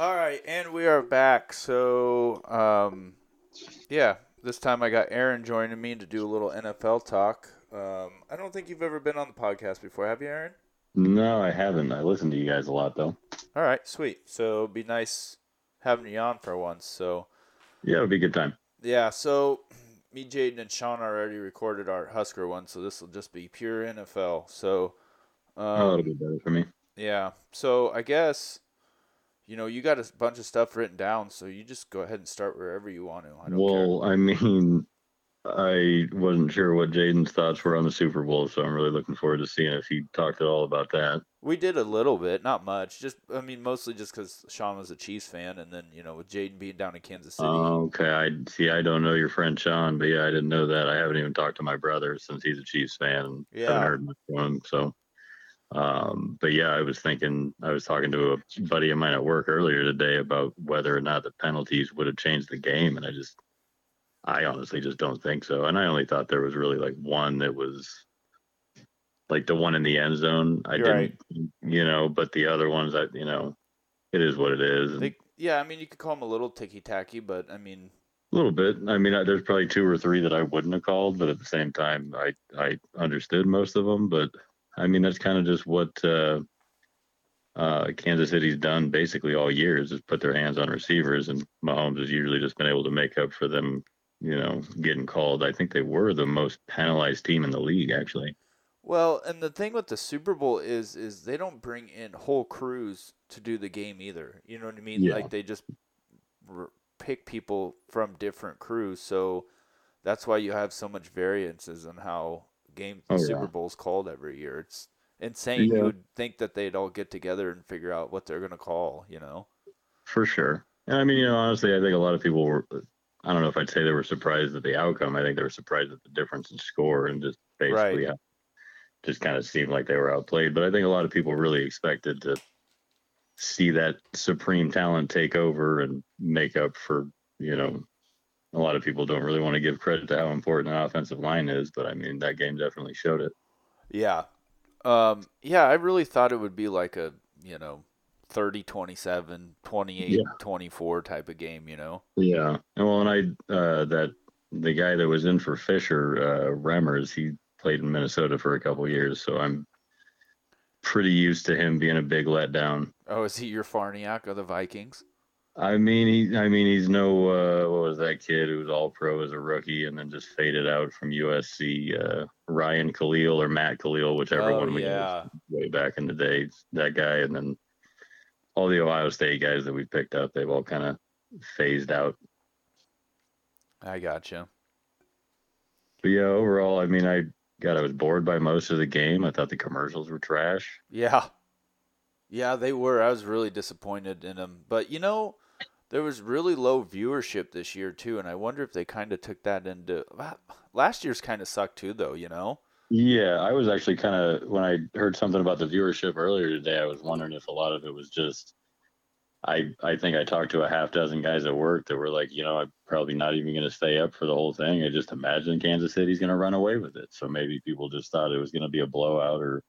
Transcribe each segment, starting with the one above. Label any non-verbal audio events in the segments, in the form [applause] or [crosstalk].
All right, and we are back. So, um, yeah, this time I got Aaron joining me to do a little NFL talk. Um, I don't think you've ever been on the podcast before, have you, Aaron? No, I haven't. I listen to you guys a lot though. All right, sweet. So it'd be nice having you on for once. So Yeah, it would be a good time. yeah, so me, Jaden, and Sean already recorded our Husker one, so this will just be pure NFL. So, um, oh, that'll be better for me. Yeah. So I guess, you know, you got a bunch of stuff written down, so you just go ahead and start wherever you want to. I don't Well, I [laughs] mean, I wasn't sure what Jaden's thoughts were on the Super Bowl, so I'm really looking forward to seeing if he talked at all about that. We did a little bit, not much. Just, I mean, mostly just because Sean was a Chiefs fan, and then you know, with Jaden being down in Kansas City. Oh, okay, I see. I don't know your friend Sean, but yeah, I didn't know that. I haven't even talked to my brother since he's a Chiefs fan. And Yeah. haven't heard much from him. So, um, but yeah, I was thinking. I was talking to a buddy of mine at work earlier today about whether or not the penalties would have changed the game, and I just, I honestly just don't think so. And I only thought there was really like one that was. Like the one in the end zone, I You're didn't, you know, but the other ones, I, you know, it is what it is. They, yeah, I mean, you could call them a little ticky tacky, but I mean, A little bit. I mean, I, there's probably two or three that I wouldn't have called, but at the same time, I I understood most of them. But I mean, that's kind of just what uh, uh, Kansas City's done basically all year is just put their hands on receivers, and Mahomes has usually just been able to make up for them, you know, getting called. I think they were the most penalized team in the league, actually. well, and the thing with the Super Bowl is, is they don't bring in whole crews to do the game either. You know what I mean? Yeah. Like they just r- pick people from different crews, so that's why you have so much variances on how game Oh, Super yeah. Bowl's called every year. It's insane. Yeah. You would think that they'd all get together and figure out what they're gonna call. You know? For sure. And I mean, you know, honestly, I think a lot of people were. I don't know if I'd say they were surprised at the outcome. I think they were surprised at the difference in score and just basically Right. just kind of seemed like they were outplayed. But I think a lot of people really expected to see that supreme talent take over and make up for, you know, a lot of people don't really want to give credit to how important an offensive line is. But I mean, that game definitely showed it. Yeah. Um, yeah, I really thought it would be like a, you know, 30 27, 28 Yeah. 24 type of game, you know? Yeah. And well, and I, uh, that the guy that was in for Fisher, uh, Remmers, he played in Minnesota for a couple years. So I'm pretty used to him being a big letdown. Oh, is he your Farniok of the Vikings? I mean, he, I mean, he's no, uh, what was that kid who was all pro as a rookie and then just faded out from USC, uh, Ryan Kalil or Matt Kalil, whichever oh, one we yeah. way back in the day, that guy. And then all the Ohio State guys that we picked up, they've all kind of phased out. I gotcha. But yeah, overall, I mean, I God, I was bored by most of the game. I thought the commercials were trash. Yeah. Yeah, they were. I was really disappointed in them. But, you know, there was really low viewership this year, too. And I wonder if they kind of took that into. Last year's kind of sucked, too, though, you know? Yeah, I was actually kind of when I heard something about the viewership earlier today, I was wondering if a lot of it was just. I I think I talked to a half dozen guys at work that were like, you know, I'm probably not even going to stay up for the whole thing. I just imagine Kansas City's going to run away with it. So maybe people just thought it was going to be a blowout, or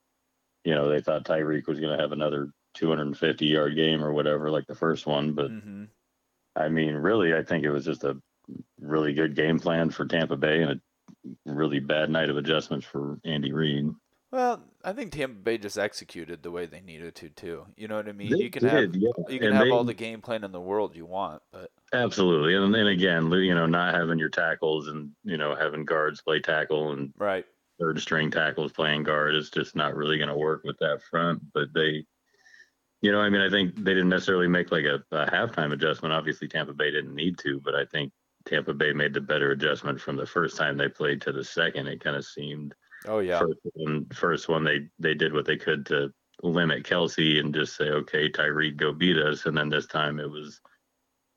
you know, they thought Tyreek was going to have another 250 yard game or whatever, like the first one. But hmm I mean, really, I think it was just a really good game plan for Tampa Bay and a really bad night of adjustments for Andy Reid. Well, I think Tampa Bay just executed the way they needed to, too. You know what I mean? They you can have. yeah. You can And have they- all the game plan in the world you want, but Absolutely, and then again, you know, not having your tackles and you know having guards play tackle and right. third string tackles playing guard is just not really going to work with that front. But they, you know, I mean, I think they didn't necessarily make like a, a halftime adjustment. Obviously, Tampa Bay didn't need to, but I think Tampa Bay made the better adjustment from the first time they played to the second. It kind of seemed Oh yeah. first one, first one they they did what they could to limit Kelce and just say, okay, Tyreek, go beat us. And then this time it was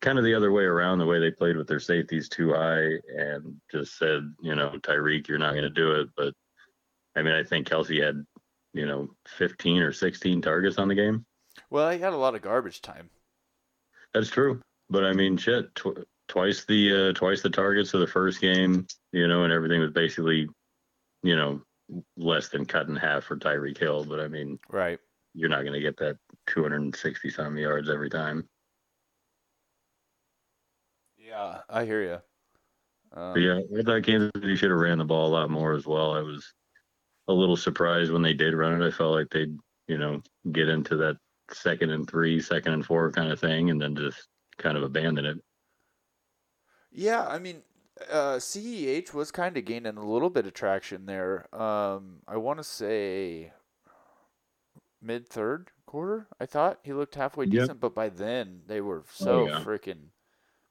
kind of the other way around, the way they played with their safeties too high and just said, you know, Tyreek, you're not going to do it. But I mean, I think Kelce had, you know, 15 or 16 targets on the game. Well, he had a lot of garbage time. That's true. But I mean, shit, tw- twice the uh, twice the targets of the first game, you know, and everything was basically, you know, less than cut in half for Tyreek Hill. But I mean, Right. you're not going to get that 260 some yards every time. Yeah, I hear you. Um, yeah, I thought Kansas City should have ran the ball a lot more as well. I was a little surprised when they did run it. I felt like they'd, you know, get into that second and three, second and four kind of thing, and then just kind of abandon it. Yeah, I mean, uh, CEH was kind of gaining a little bit of traction there. Um, I want to say mid third quarter. I thought he looked halfway decent, yep. but by then they were oh, so oh, yeah. freaking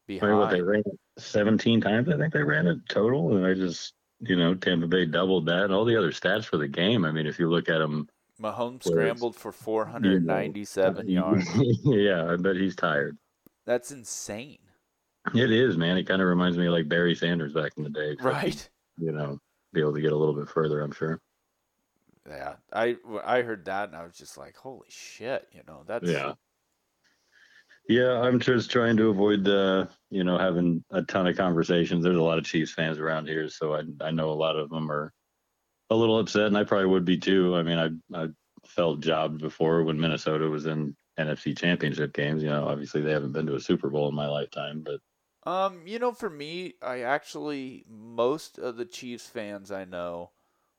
behind. what, they ran 17 times, I think they ran it total, and I just, you know, Tampa Bay doubled that, and all the other stats for the game. I mean, if you look at them. Mahomes scrambled for 497 you know, [laughs] yards. yeah, I bet he's tired. That's insane. It is, man. It kind of reminds me of like Barry Sanders back in the day. Right. You know, be able to get a little bit further, I'm sure. Yeah, I I heard that and I was just like, holy shit, you know, that's yeah. Yeah, I'm just trying to avoid uh, you know having a ton of conversations. There's a lot of Chiefs fans around here, so I I know a lot of them are a little upset, and I probably would be too. I mean, I I felt jobbed before when Minnesota was in NFC Championship games. You know, obviously they haven't been to a Super Bowl in my lifetime, but um, you know, for me, I actually most of the Chiefs fans I know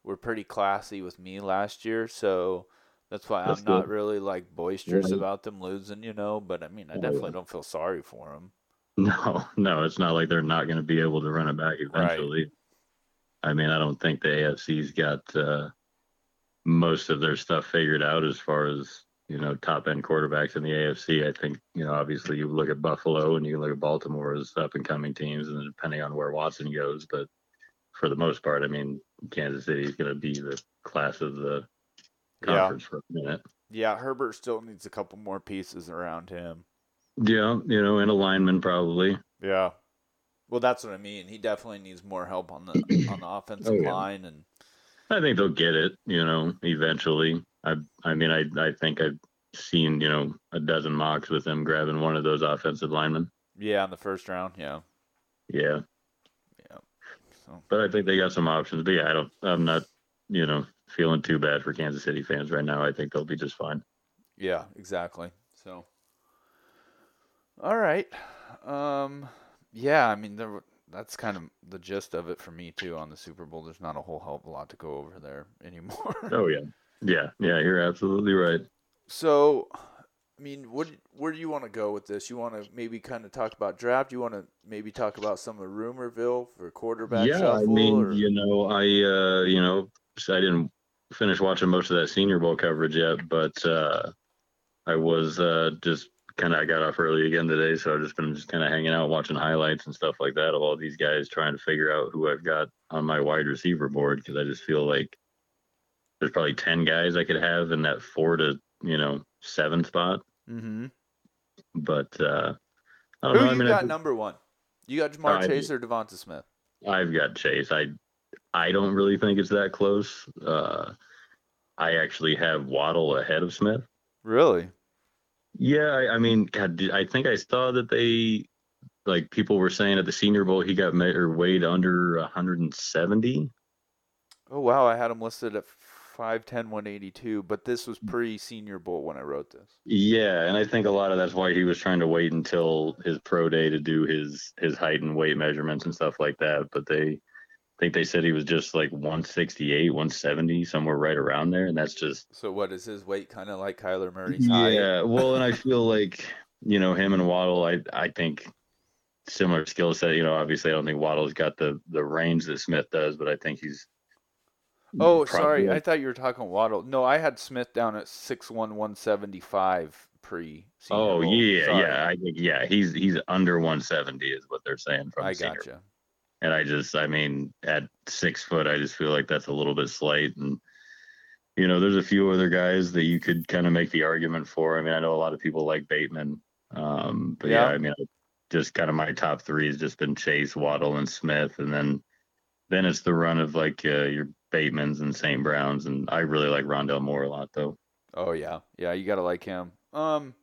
were pretty classy with me last year, so that's why that's I'm good. not really like boisterous yeah. about them losing, you know. But I mean, I definitely don't feel sorry for them. [laughs] No, no, it's not like they're not going to be able to run it back eventually. Right. I mean, I don't think the AFC's got uh, most of their stuff figured out as far as you know top end quarterbacks in the AFC. I think you know obviously you look at Buffalo and you look at Baltimore as up and coming teams, and depending on where Watson goes, but for the most part, I mean Kansas City is going to be the class of the conference yeah. for a minute. Yeah, Herbert still needs a couple more pieces around him. Yeah, you know, in alignment probably. Yeah. Well, that's what I mean. He definitely needs more help on the [clears throat] on the offensive oh, yeah. line, and I think they'll get it. You know, eventually. I I mean, I I think I've seen you know a dozen mocks with them grabbing one of those offensive linemen. Yeah, in the first round. Yeah. Yeah. Yeah. So. But I think they got some options. But yeah, I don't. I'm not. You know, feeling too bad for Kansas City fans right now. I think they'll be just fine. Yeah, exactly. So, all right. Um, yeah, I mean, there, that's kind of the gist of it for me too on the Super Bowl. There's not a whole hell of a lot to go over there [laughs] anymore. oh yeah, yeah, yeah. You're absolutely right. So, I mean, what where do you want to go with this? You want to maybe kind of talk about draft? You want to maybe talk about some of the Rumorville for quarterback? Yeah, I mean, or? you know, I uh, you know, I didn't finish watching most of that Senior Bowl coverage yet, but uh, I was uh, just kind of I got off early again today, so I've just been just kind of hanging out watching highlights and stuff like that of all these guys trying to figure out who I've got on my wide receiver board because I just feel like there's probably ten guys I could have in that four to you know seven spot. Mm-hmm. But uh, I don't who know. you I mean, got number one? You got Ja'Marr Chase or DeVonta Smith? I've got Chase. I I don't really think it's that close. Uh, I actually have Waddle ahead of Smith. Really? Yeah, I, I mean, God, I think I saw that they like people were saying at the Senior Bowl he got or weighed under 170. Oh wow, I had him listed at 5'10", 182, but this was pre Senior Bowl when I wrote this. Yeah, and I think a lot of that's why he was trying to wait until his pro day to do his his height and weight measurements and stuff like that. But they think they said he was just like 168, 170, somewhere right around there, and that's just. So what is his weight? Kind of like Kyler Murray's. Yeah, well, and I [laughs] feel like you know him and Waddle. I I think similar skill set. You know, obviously I don't think Waddle's got the the range that Smith does, but I think he's. Oh, sorry. I thought you were talking Waddle. No, I had Smith down at six one one seventy five pre. Oh yeah, sorry. yeah. I think yeah, he's he's under 170 is what they're saying from. I gotcha. And I just, I mean, at six foot, I just feel like that's a little bit slight. And, you know, there's a few other guys that you could kind of make the argument for. I mean, I know a lot of people like Bateman. Um, but yeah, yeah I mean, just kind of my top three has just been Chase, Waddle, and Smith. And then, then it's the run of like uh, your Batemans and St. Browns. And I really like Rondale Moore a lot, though. Oh, yeah. Yeah, you got to like him. Um,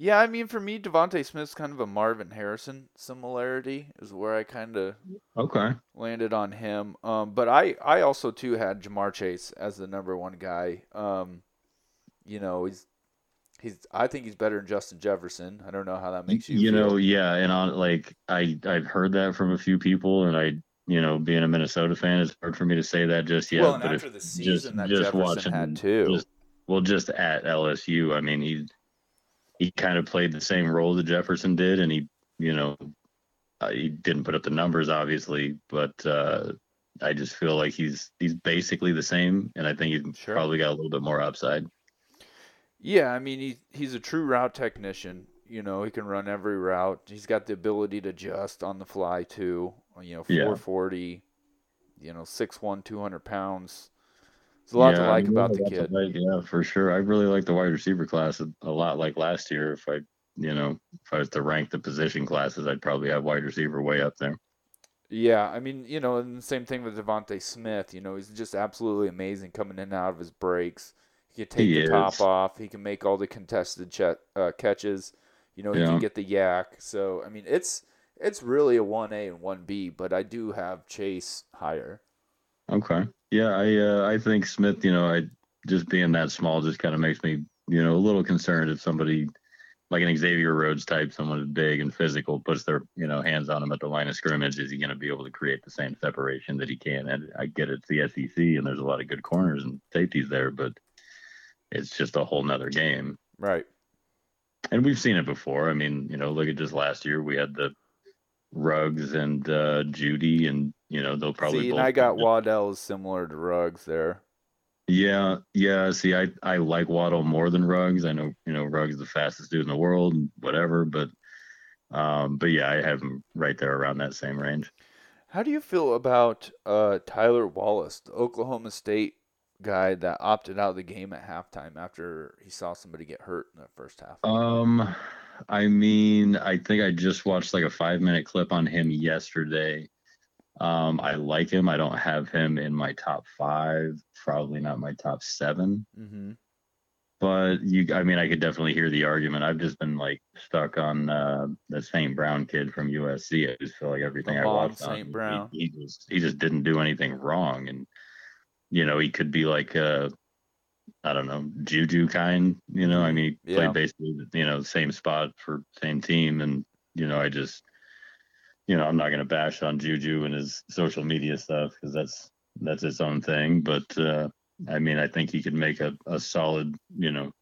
yeah, I mean, for me, DeVonta Smith's kind of a Marvin Harrison similarity is where I kind of okay landed on him. Um, but I, I also too had Ja'Marr Chase as the number one guy. Um, you know, he's He's. I think he's better than Justin Jefferson. I don't know how that makes you. You feel. know, yeah, and on like I I've heard that from a few people, and I you know being a Minnesota fan, it's hard for me to say that just yet. well, and but after if the season just that just Jefferson watching had too. just well, just at LSU, I mean he he kind of played the same role that Jefferson did, and he you know uh, he didn't put up the numbers obviously, but uh, I just feel like he's he's basically the same, and I think he's Sure. probably got a little bit more upside. Yeah, I mean he he's a true route technician. You know, he can run every route. He's got the ability to adjust on the fly too. You know, Yeah. 440. You know, 6'1", 200 pounds. There's a lot to Yeah, I like mean, about the kid. like, yeah, for sure. I really like the wide receiver class a, lot. Like last year, if I, you know, if I was to rank the position classes, I'd probably have wide receiver way up there. Yeah, I mean, you know, and the same thing with DeVonta Smith. You know, he's just absolutely amazing coming in and out of his breaks. He can take He the top off. He can make all the contested ch- uh, catches. You know, he Yeah. can get the yak. So, I mean, it's it's really a one A and one B. But I do have Chase higher. Okay. Yeah, I uh, I think Smith. You know, I just being that small just kind of makes me, you know, a little concerned if somebody like an Xavier Rhodes type, someone big and physical, puts their you know hands on him at the line of scrimmage. Is he going to be able to create the same separation that he can? And I get it's the SEC, and there's a lot of good corners and safeties there, but it's just a whole nother game. Right. and we've seen it before. I mean, you know, look at just last year we had the Ruggs and uh, Jeudy, and you know they'll probably. See, and I got Waddle is similar to Ruggs there. Yeah, yeah. See, I I like Waddle more than Ruggs. I know you know Ruggs is the fastest dude in the world, and whatever, but um, but yeah, I have him right there around that same range. How do you feel about uh, Tylan Wallace, the Oklahoma State guy that opted out of the game at halftime after he saw somebody get hurt in the first half? Um, I mean, I think I just watched like a five minute clip on him yesterday. Um, I like him. I don't have him in my top five, probably not my top seven. mm-hmm. But you, I mean, I could definitely hear the argument. I've just been like stuck on uh, the St. Brown kid from USC. I just feel like everything I watched on St. him, Brown. He, he just he just didn't do anything wrong, and you know he could be like uh, I don't know Juju kind. You know, I mean, he Yeah. played basically you know the same spot for same team, and you know I just you know I'm not gonna bash on Juju and his social media stuff because that's that's its own thing, but. uh I mean, I think he could make a, a solid, you know,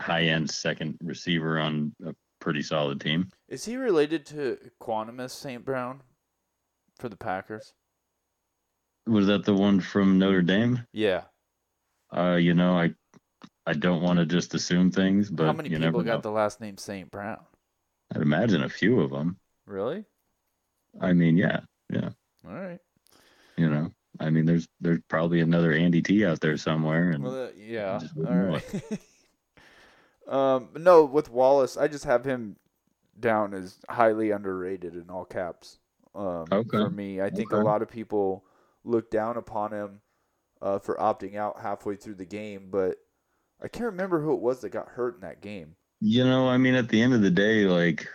high end second receiver on a pretty solid team. Is he related to Quantimus St. Brown for the Packers? Was that the one from Notre Dame? Yeah. Uh, you know, I I don't want to just assume things, but How many people got know. the last name St. Brown? I'd imagine a few of them. Really? I mean, yeah, yeah. All right. you know, I mean, there's there's probably another Andy T out there somewhere, and Well, uh, yeah. All right. [laughs] um, no, with Wallace, I just have him down as highly underrated in all caps. Um, Okay. For me, I think a lot of people look down upon him uh, for opting out halfway through the game, but I can't remember who it was that got hurt in that game. You know, I mean, at the end of the day, like,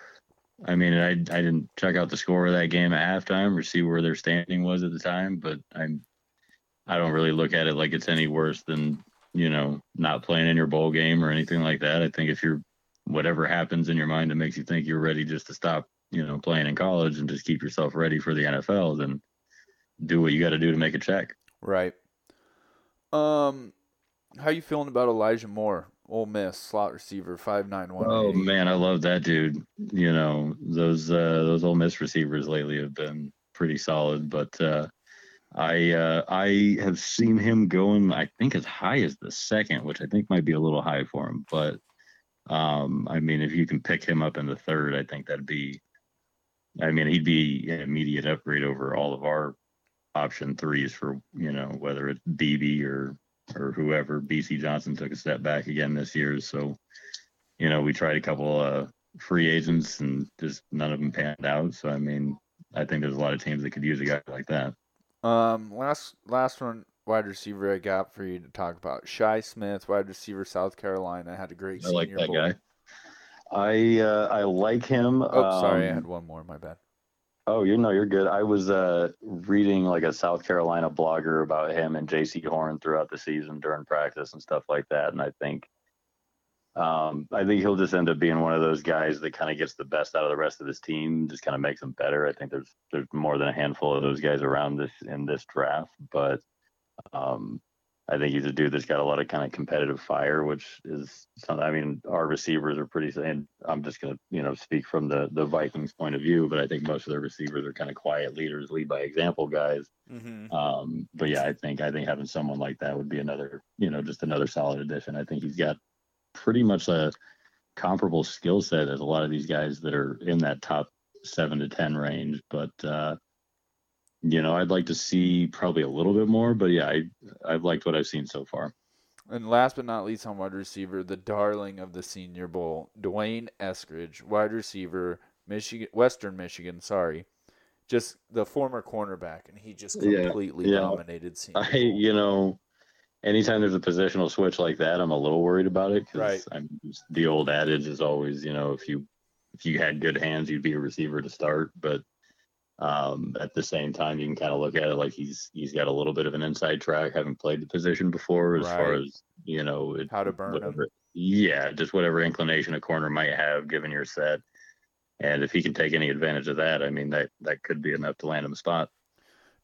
I mean, I I didn't check out the score of that game at halftime or see where their standing was at the time, but I'm I don't really look at it like it's any worse than you know not playing in your bowl game or anything like that. I think if you're whatever happens in your mind that makes you think you're ready just to stop, you know, playing in college and just keep yourself ready for the NFL, then do what you got to do to make a check. Right. Um, how you feeling about Elijah Moore, Ole Miss slot receiver, five nine one. Oh man, I love that dude. You know, those uh those Ole Miss receivers lately have been pretty solid, but uh I uh I have seen him going I think as high as the second, which I think might be a little high for him, but um I mean if you can pick him up in the third, I think that'd be I mean he'd be an immediate upgrade over all of our option threes for, you know, whether it's BB or or whoever. Bisi Johnson took a step back again this year, so you know, we tried a couple uh free agents and just none of them panned out. So I mean, I think there's a lot of teams that could use a guy like that. Um, last last one, wide receiver I got for you to talk about. Shi Smith, wide receiver, South Carolina, had a great I senior like that bowl. guy. I uh, I like him. Oh, sorry, I Um, had one more. My bad. Oh, you know, you're good. I was uh, reading like a South Carolina blogger about him and Jaycee Horn throughout the season during practice and stuff like that, and I think Um, I think he'll just end up being one of those guys that kind of gets the best out of the rest of his team, just kind of makes them better. I think there's there's more than a handful of those guys around this in this draft, but um, I think he's a dude that's got a lot of kind of competitive fire, which is something. I mean, our receivers are pretty. And I'm just gonna you know speak from the the Vikings point of view, but I think most of their receivers are kind of quiet leaders, lead by example guys. Mm-hmm. Um, but yeah, I think I think having someone like that would be another, you know, just another solid addition. I think he's got pretty much a comparable skill set as a lot of these guys that are in that top seven to ten range. But uh, you know, I'd like to see probably a little bit more. But yeah, I I've liked what I've seen so far. And last but not least, on wide receiver, the darling of the Senior Bowl, D'Wayne Eskridge, wide receiver, Michigan, Western Michigan. Sorry, just the former cornerback, and he just Yeah, completely yeah. dominated Senior I Bowl. you know, anytime there's a positional switch like that, I'm a little worried about it because Right. I'm the old adage is always, you know, if you if you had good hands, you'd be a receiver to start. But um, at the same time, you can kind of look at it like he's he's got a little bit of an inside track, having played the position before, as far as you know, it, How to burn him. whatever. Yeah, just whatever inclination a corner might have given your set. And if he can take any advantage of that, I mean that that could be enough to land him a spot.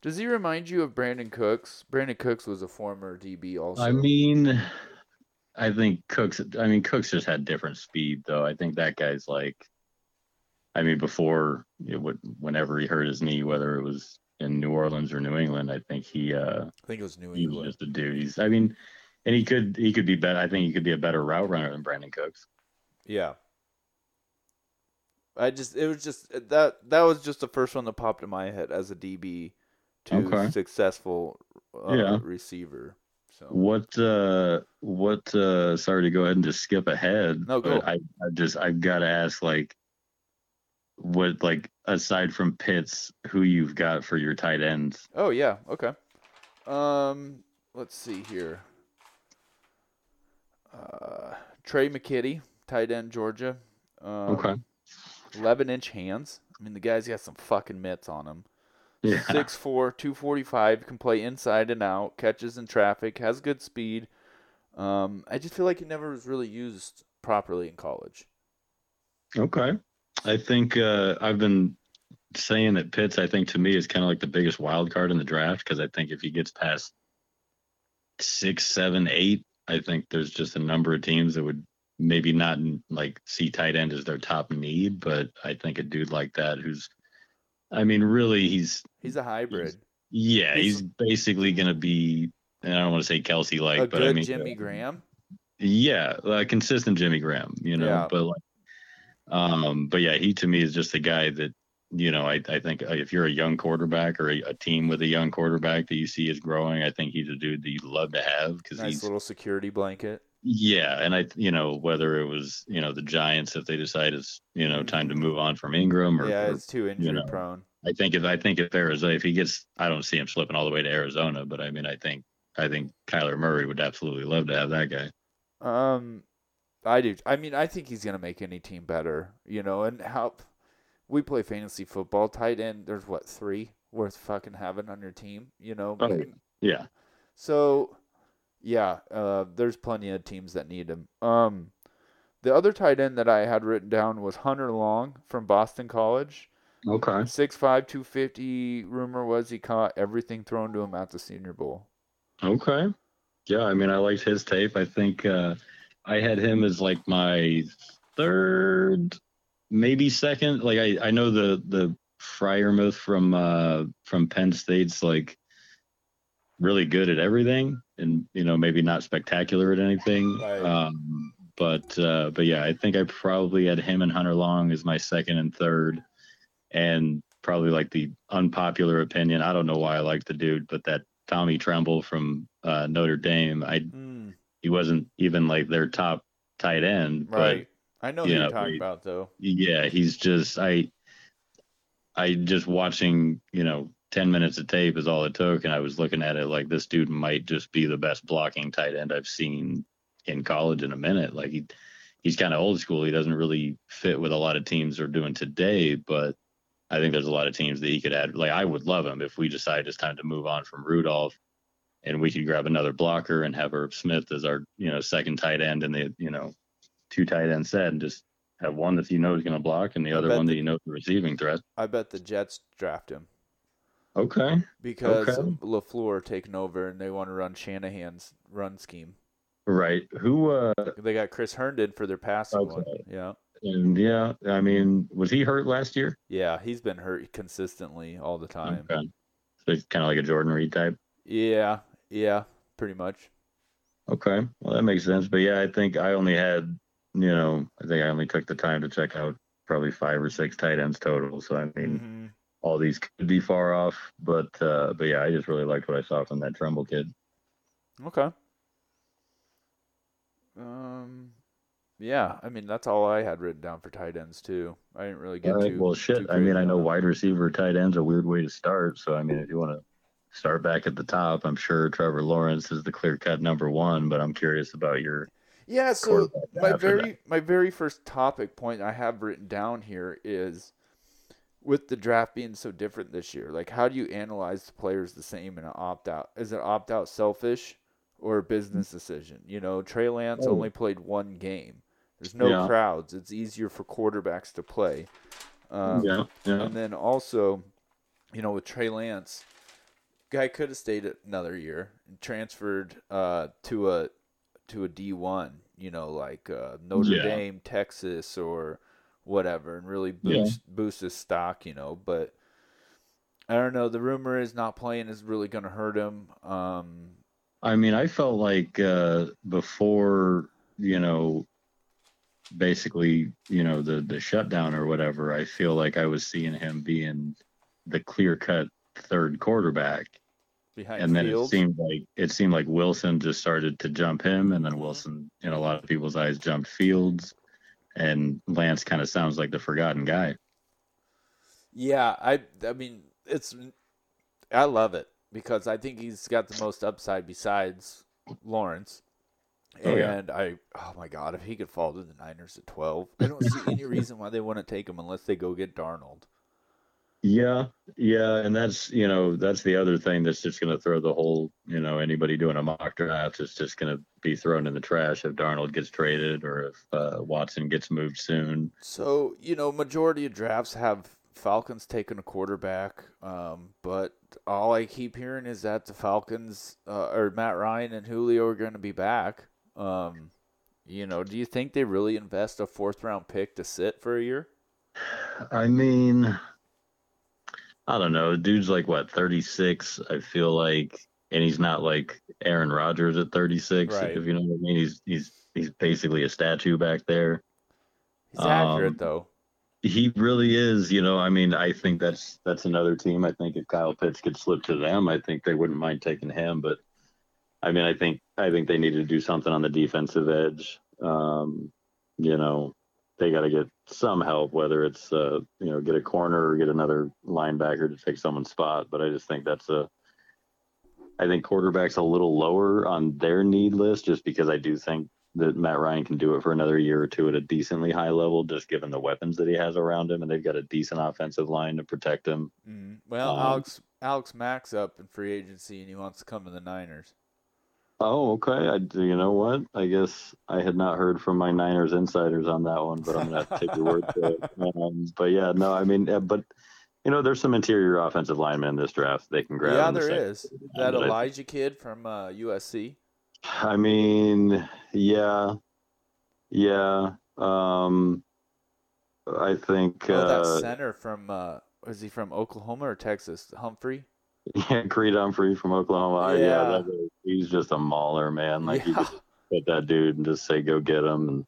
Does he remind you of Brandin Cooks? Brandin Cooks was a former DB also. I mean, I think Cooks. I mean, Cooks just had different speed, though. I think that guy's like. I mean, before it would, whenever he hurt his knee, whether it was in New Orleans or New England, I think he uh I think it was New England. he was just a dude. He's. I mean, and he could he could be better. I think he could be a better route runner than Brandin Cooks. Yeah. I just it was just that that was just the first one that popped in my head as a DB to Okay. successful uh, Yeah. receiver. So What uh what uh sorry to go ahead and just skip ahead. No, go. I, I just I've gotta ask like what like aside from Pitts, who you've got for your tight ends. Oh yeah, okay. Um let's see here. Uh Tre' McKitty, tight end Georgia. Um, Okay. 11 inch hands. I mean, the guy's got some fucking mitts on him. Yeah. 6'4", 245, can play inside and out, catches in traffic, has good speed. Um, I just feel like he never was really used properly in college. Okay. I think uh I've been saying that Pitts, I think to me is kind of like the biggest wild card in the draft because I think if he gets past six, seven, eight, I think there's just a number of teams that would maybe not like see tight end as their top need, but I think a dude like that who's, I mean, really, he's He's a hybrid. yeah, He's- he's, basically gonna be. And I don't want to say Kelce like, but I mean, Jimmy Graham. yeah, a consistent Jimmy Graham, you know, Yeah. but like, um, but yeah, he to me is just a guy that, you know, I, I think if you're a young quarterback or a, a team with a young quarterback that you see is growing, I think he's a dude that you'd love to have because Nice he's, little security blanket. yeah. And I, you know, whether it was, you know, the Giants, if they decide it's, you know, time to move on from Engram or, yeah, or it's too injury know, prone. I think if, I think if Arizona, if he gets, I don't see him slipping all the way to Arizona, but I mean, I think, I think Kyler Murray would absolutely love to have that guy. Um, I do. I mean, I think he's gonna make any team better. You know, and how we play fantasy football. Tight end. There's what three worth fucking having on your team. You know. Oh, Yeah. So, yeah, uh, there's plenty of teams that need him. Um, the other tight end that I had written down was Hunter Long from Boston College. Okay. 6'5", 250. Rumor was he caught everything thrown to him at the Senior Bowl. Okay. Yeah, I mean, I liked his tape. I think uh, I had him as like my third, maybe second. Like I, I know the the Freiermuth from uh, from Penn State's like really good at everything, and you know maybe not spectacular at anything. Right. Um, but uh, but yeah, I think I probably had him and Hunter Long as my second and third, and probably like the unpopular opinion. I don't know why I like the dude, but that Tommy Tremble from uh, Notre Dame, I Mm, he wasn't even like their top tight end, right. I know who you you're talking we- about though. yeah, he's just I I just watching, you know, 10 minutes of tape is all it took and I was looking at it like this dude might just be the best blocking tight end I've seen in college in a minute. Like he he's kind of old school. He doesn't really fit with a lot of teams are doing today, but I think there's a lot of teams that he could add. Like I would love him if we decide it's time to move on from Rudolph and we could grab another blocker and have Irv Smith as our, you know, second tight end in the, you know, two tight end set and just have one that you know is going to block and the other one bet that you know is a receiving threat. I bet the Jets draft him Okay. because Okay. Lafleur taking over and they want to run Shanahan's run scheme. Right. Who? uh They got Chris Herndon for their passing one. Okay. Yeah, And yeah, I mean, was he hurt last year? yeah, he's been hurt consistently all the time. Okay. So he's kind of like a Jordan Reed type. Yeah, yeah, pretty much. Okay. Well, that makes sense. But yeah, I think I only had, you know, I think I only took the time to check out probably five or six tight ends total. So I mean, Mhm. all these could be far off, but uh, but yeah, I just really liked what I saw from that Tremble kid. Okay. Um, yeah, I mean that's all I had written down for tight ends too. I didn't really get right. too. Well, too shit. I mean, I know wide receiver, tight ends a weird way to start. So I mean, if you want to start back at the top, I'm sure Trevor Lawrence is the clear cut number one. But I'm curious about your Yeah, so my after that. very my very first topic point I have written down here is with the draft being so different this year. Like, how do you analyze the players the same in an opt out? Is an opt out selfish or a business decision? You know, Trey Lance Oh. only played one game. There's no Yeah. crowds. It's easier for quarterbacks to play. Um, yeah, yeah, And then also, you know, with Trey Lance, guy could have stayed another year and transferred uh, to a to a D one, you know, like uh, Notre Yeah. Dame, Texas, or whatever, and really Yeah. boost boost his stock, you know. But I don't know. The rumor is not playing is really going to hurt him. Um, I mean, I felt like uh, before, you know, basically, you know, the the shutdown or whatever. I feel like I was seeing him being the clear cut third quarterback, behind and then Fields, it seemed like it seemed like Wilson just started to jump him, and then mm-hmm. Wilson, in a lot of people's eyes, jumped Fields, and Lance kind of sounds like the forgotten guy. Yeah, I I mean it's I love it because I think he's got the most upside besides Lawrence. Oh, yeah. And I oh my god, if he could fall to the Niners at twelve, I don't see any reason why they wouldn't take him unless they go get Darnold. Yeah, yeah, and that's you know that's the other thing that's just going to throw the whole you know anybody doing a mock draft is just going to be thrown in the trash if Darnold gets traded or if uh, Watson gets moved soon. So, you know, majority of drafts have Falcons taking a quarterback, um, but all I keep hearing is that the Falcons uh, or Matt Ryan and Julio are going to be back. Um, you know, do you think they really invest a fourth round pick to sit for a year? I mean, I don't know. The dude's like what 36. I feel like, and he's not like Aaron Rodgers at 36. Right. If you know what I mean, he's he's he's basically a statue back there. He's accurate Um, though. He really is, you know. I mean, I think that's that's another team. I think if Kyle Pitts could slip to them, I think they wouldn't mind taking him. But I mean, I think I think they need to do something on the defensive edge. Um, you know, they got to get some help, whether it's uh, you know get a corner or get another linebacker to take someone's spot. But I just think that's a I think quarterback's a little lower on their need list, just because I do think that Matt Ryan can do it for another year or two at a decently high level, just given the weapons that he has around him, and they've got a decent offensive line to protect him. Mm. Well, um, Alex Alex Mack's up in free agency and he wants to come to the Niners. Oh, okay. I, you know what? I guess I had not heard from my Niners insiders on that one, but I'm gonna take your word for it. [laughs] Um, but yeah, no, I mean, but you know, there's some interior offensive linemen in this draft they can grab. yeah, the there is. That but I- Alijah kid from uh, USC. I mean, yeah, yeah. Um, I think Oh, uh, that center from uh, is he from Oklahoma or Texas? Humphrey. Yeah, Creed Humphrey from Oklahoma. Yeah, Yeah. that, he's just a mauler, man. Like you just put that dude and just say go get him. And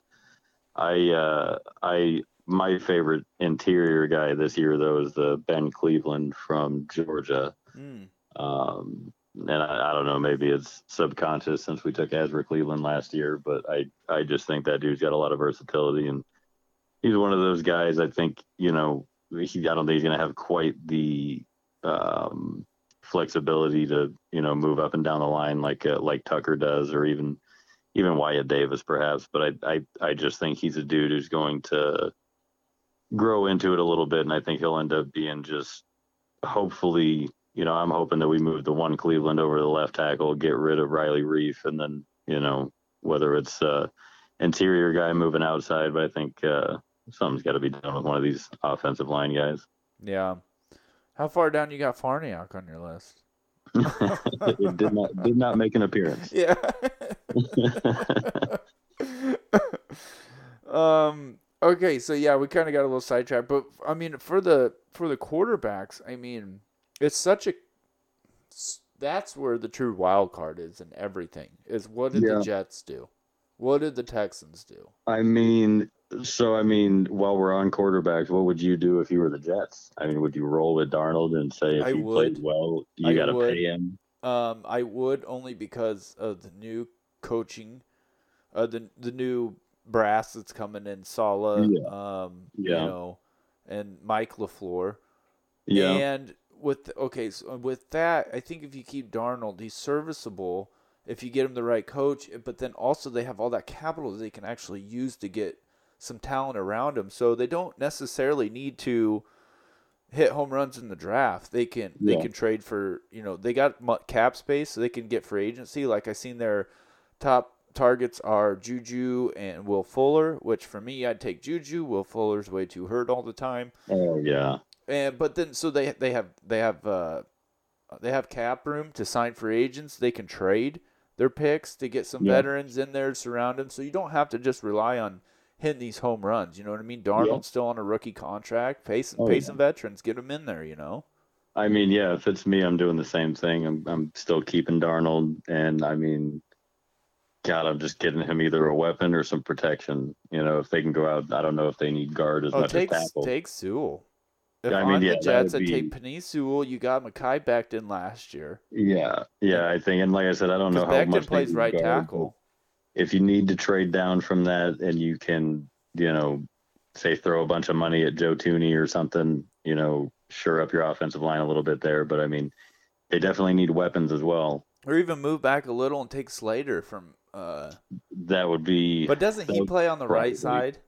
I, uh, I, my favorite interior guy this year though is the Ben Cleveland from Georgia. Mm. Um, and I, I don't know, maybe it's subconscious since we took Ezra Cleveland last year, but I, I just think that dude's got a lot of versatility and he's one of those guys. I think you know, he, I don't think he's going to have quite the um, flexibility to you know move up and down the line like uh, like Tucker does, or even even Wyatt Davis perhaps. But I, I I just think he's a dude who's going to grow into it a little bit, and I think he'll end up being just hopefully. You know, I'm hoping that we move the one Cleveland over the left tackle, get rid of Riley Reiff, and then you know whether it's uh, interior guy moving outside, but I think uh, something's got to be done with one of these offensive line guys. Yeah. How far down you got Farniok on your list? it [laughs] did not did not make an appearance. Yeah. [laughs] um. Okay, so yeah, we kind of got a little sidetracked, but I mean, for the for the quarterbacks, I mean, it's such a that's where the true wild card is in everything. Is what did Yeah. the Jets do? What did the Texans do? I mean, so I mean, while we're on quarterbacks, what would you do if you were the Jets? I mean, would you roll with Darnold and say if I he would. played well, you got to pay him? Um, I would only because of the new coaching, uh, the the new brass that's coming in, Saleh, Yeah. um, you know, and Mike Lafleur. Yeah, And with okay, so with that, I think if you keep Darnold, he's serviceable if you get him the right coach. But then also they have all that capital that they can actually use to get some talent around them. so they don't necessarily need to hit home runs in the draft. They can they can trade for you know they got cap space, so they can get free agency. Like I seen their top targets are Juju and Will Fuller, which for me I'd take Juju. Will Fuller's way too hurt all the time. oh yeah, And but then so they they have they have uh they have cap room to sign free agents. They can trade their picks to get some Yeah. veterans in there to surround them. So you don't have to just rely on hitting these home runs. You know what I mean? Darnold's still on a rookie contract. Pay some Oh, pay yeah. some veterans. Get them in there. You know. I mean, yeah, if it's me, I'm doing the same thing. I'm I'm still keeping Darnold, and I mean, God, I'm just getting him either a weapon or some protection. You know, if they can go out, I don't know if they need guard as Oh, much take as tackle. take Sewell. If Yeah, I mean, yeah, the Jets, would I'd take be- Sewell. You got Mekhi Becton last year. Yeah, yeah, I think, and like I said, I don't know how Becton much plays right guard, tackle. If you need to trade down from that, and you can, you know, say throw a bunch of money at Joe Thuney or something, you know, sure up your offensive line a little bit there. But I mean, they definitely need weapons as well. Or even move back a little and take Slater from. Uh, That would be. but doesn't he play on the right side?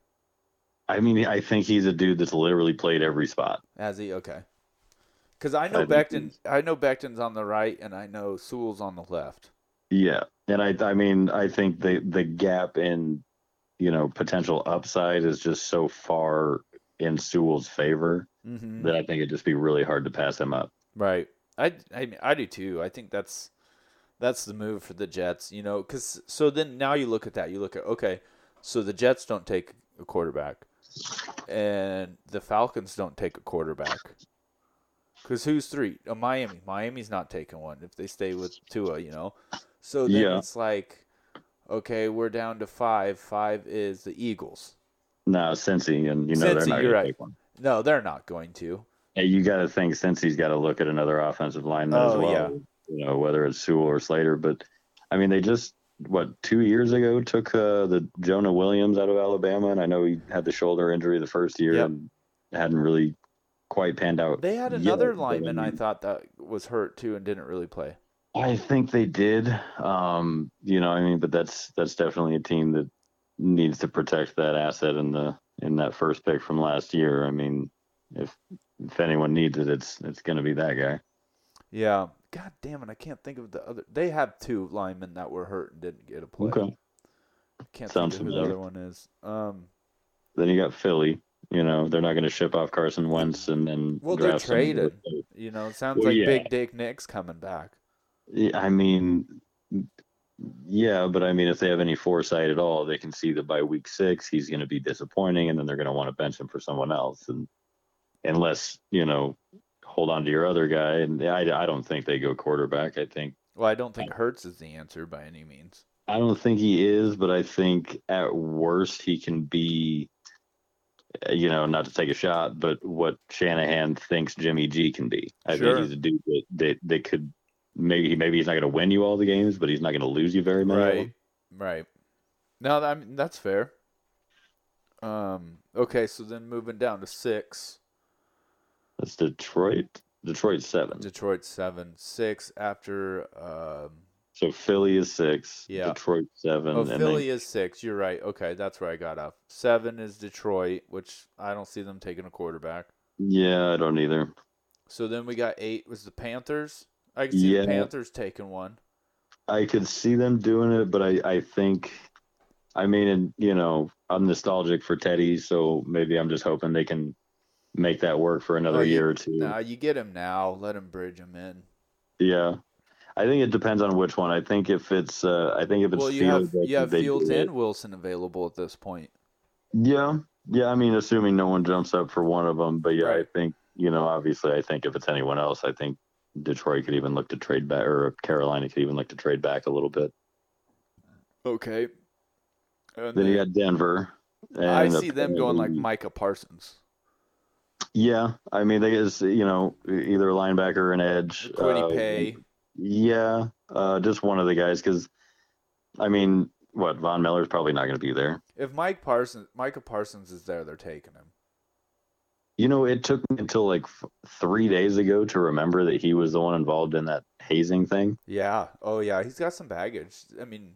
I mean, I think he's a dude that's literally played every spot. Has he? Okay. Because I know I Becton. I know Becton's on the right, and I know Sewell's on the left. Yeah, and I, I mean, I think the the gap in, you know, potential upside is just so far in Sewell's favor Mm-hmm. that I think it'd just be really hard to pass him up. Right. I, I mean, I do too. I think that's that's the move for the Jets. You know, because so then now you look at that. You look at okay, so the Jets don't take a quarterback, and the Falcons don't take a quarterback. Because who's three? Uh, Miami. Miami's not taking one if they stay with Tua. You know, so then Yeah. it's like, okay, we're down to five. Five is the Eagles. No, Cincy, and you know they're not going right. to take one. No, they're not going to. Hey, you got to think Cincy's got to look at another offensive lineman as Oh, well. yeah. You know, whether it's Sewell or Slater, but I mean, they just what two years ago took uh, the Jonah Williams out of Alabama, and I know he had the shoulder injury the first year Yep. and hadn't really quite panned out. They had another but, lineman I mean, thought that was hurt too and didn't really play. I think they did. Um, you know, I mean, but that's that's definitely a team that needs to protect that asset in the in that first pick from last year. I mean, if if anyone needs it, it's it's going to be that guy. Yeah. God damn it, I can't think of the other. They have two linemen that were hurt and didn't get a play. Okay. Can't Sounds think of who the other one is. Um, Then you got Philly. You know, they're not going to ship off Carson Wentz and then well, they're traded. You know, it sounds Well, like yeah. Big Dick Nick's coming back. I mean, yeah, but I mean, if they have any foresight at all, they can see that by week six he's going to be disappointing, and then they're going to want to bench him for someone else. And unless you know, hold on to your other guy, and I, I don't think they go quarterback. I think Well, I don't think Hurts is the answer by any means. I don't think he is, but I think at worst he can be. You know, not to take a shot, but what Shanahan thinks Jimmy G can be. I Sure. think he's a dude that that, that could maybe maybe he's not going to win you all the games, but he's not going to lose you very much. Right. Right. No, I mean, that's fair. Um. Okay, so then moving down to six. That's Detroit. Detroit seven. Detroit seven, six after. Um, So Philly is six. Yeah. Detroit seven. oh, and Philly then, is six. You're right. Okay, that's where I got off. Seven is Detroit, which I don't see them taking a quarterback. yeah, I don't either. So then we got eight was the Panthers. I can see Yeah. the Panthers taking one. I could see them doing it, but I, I think I mean, and you know, I'm nostalgic for Teddy, so maybe I'm just hoping they can make that work for another Oh, year or two. Nah, you get him now. Let him bridge him in. Yeah. I think it depends on which one. I think if it's uh I think if it's Well, you Fields, I you have Fields and Wilson available at this point. Yeah. Yeah, I mean assuming no one jumps up for one of them, but yeah, I think, you know, obviously I think if it's anyone else, I think Detroit could even look to trade back or Carolina could even look to trade back a little bit. Okay. And Then you got Denver. I see them going like Micah Parsons, Yeah, I mean they is you know either a linebacker or an edge. Kwity uh, Paye. Yeah, uh, just one of the guys because, I mean, what Von Miller's probably not going to be there. If Mike Parsons, Micah Parsons is there, they're taking him. You know, it took me until like f- three days ago to remember that he was the one involved in that hazing thing. Yeah. Oh yeah, he's got some baggage. I mean,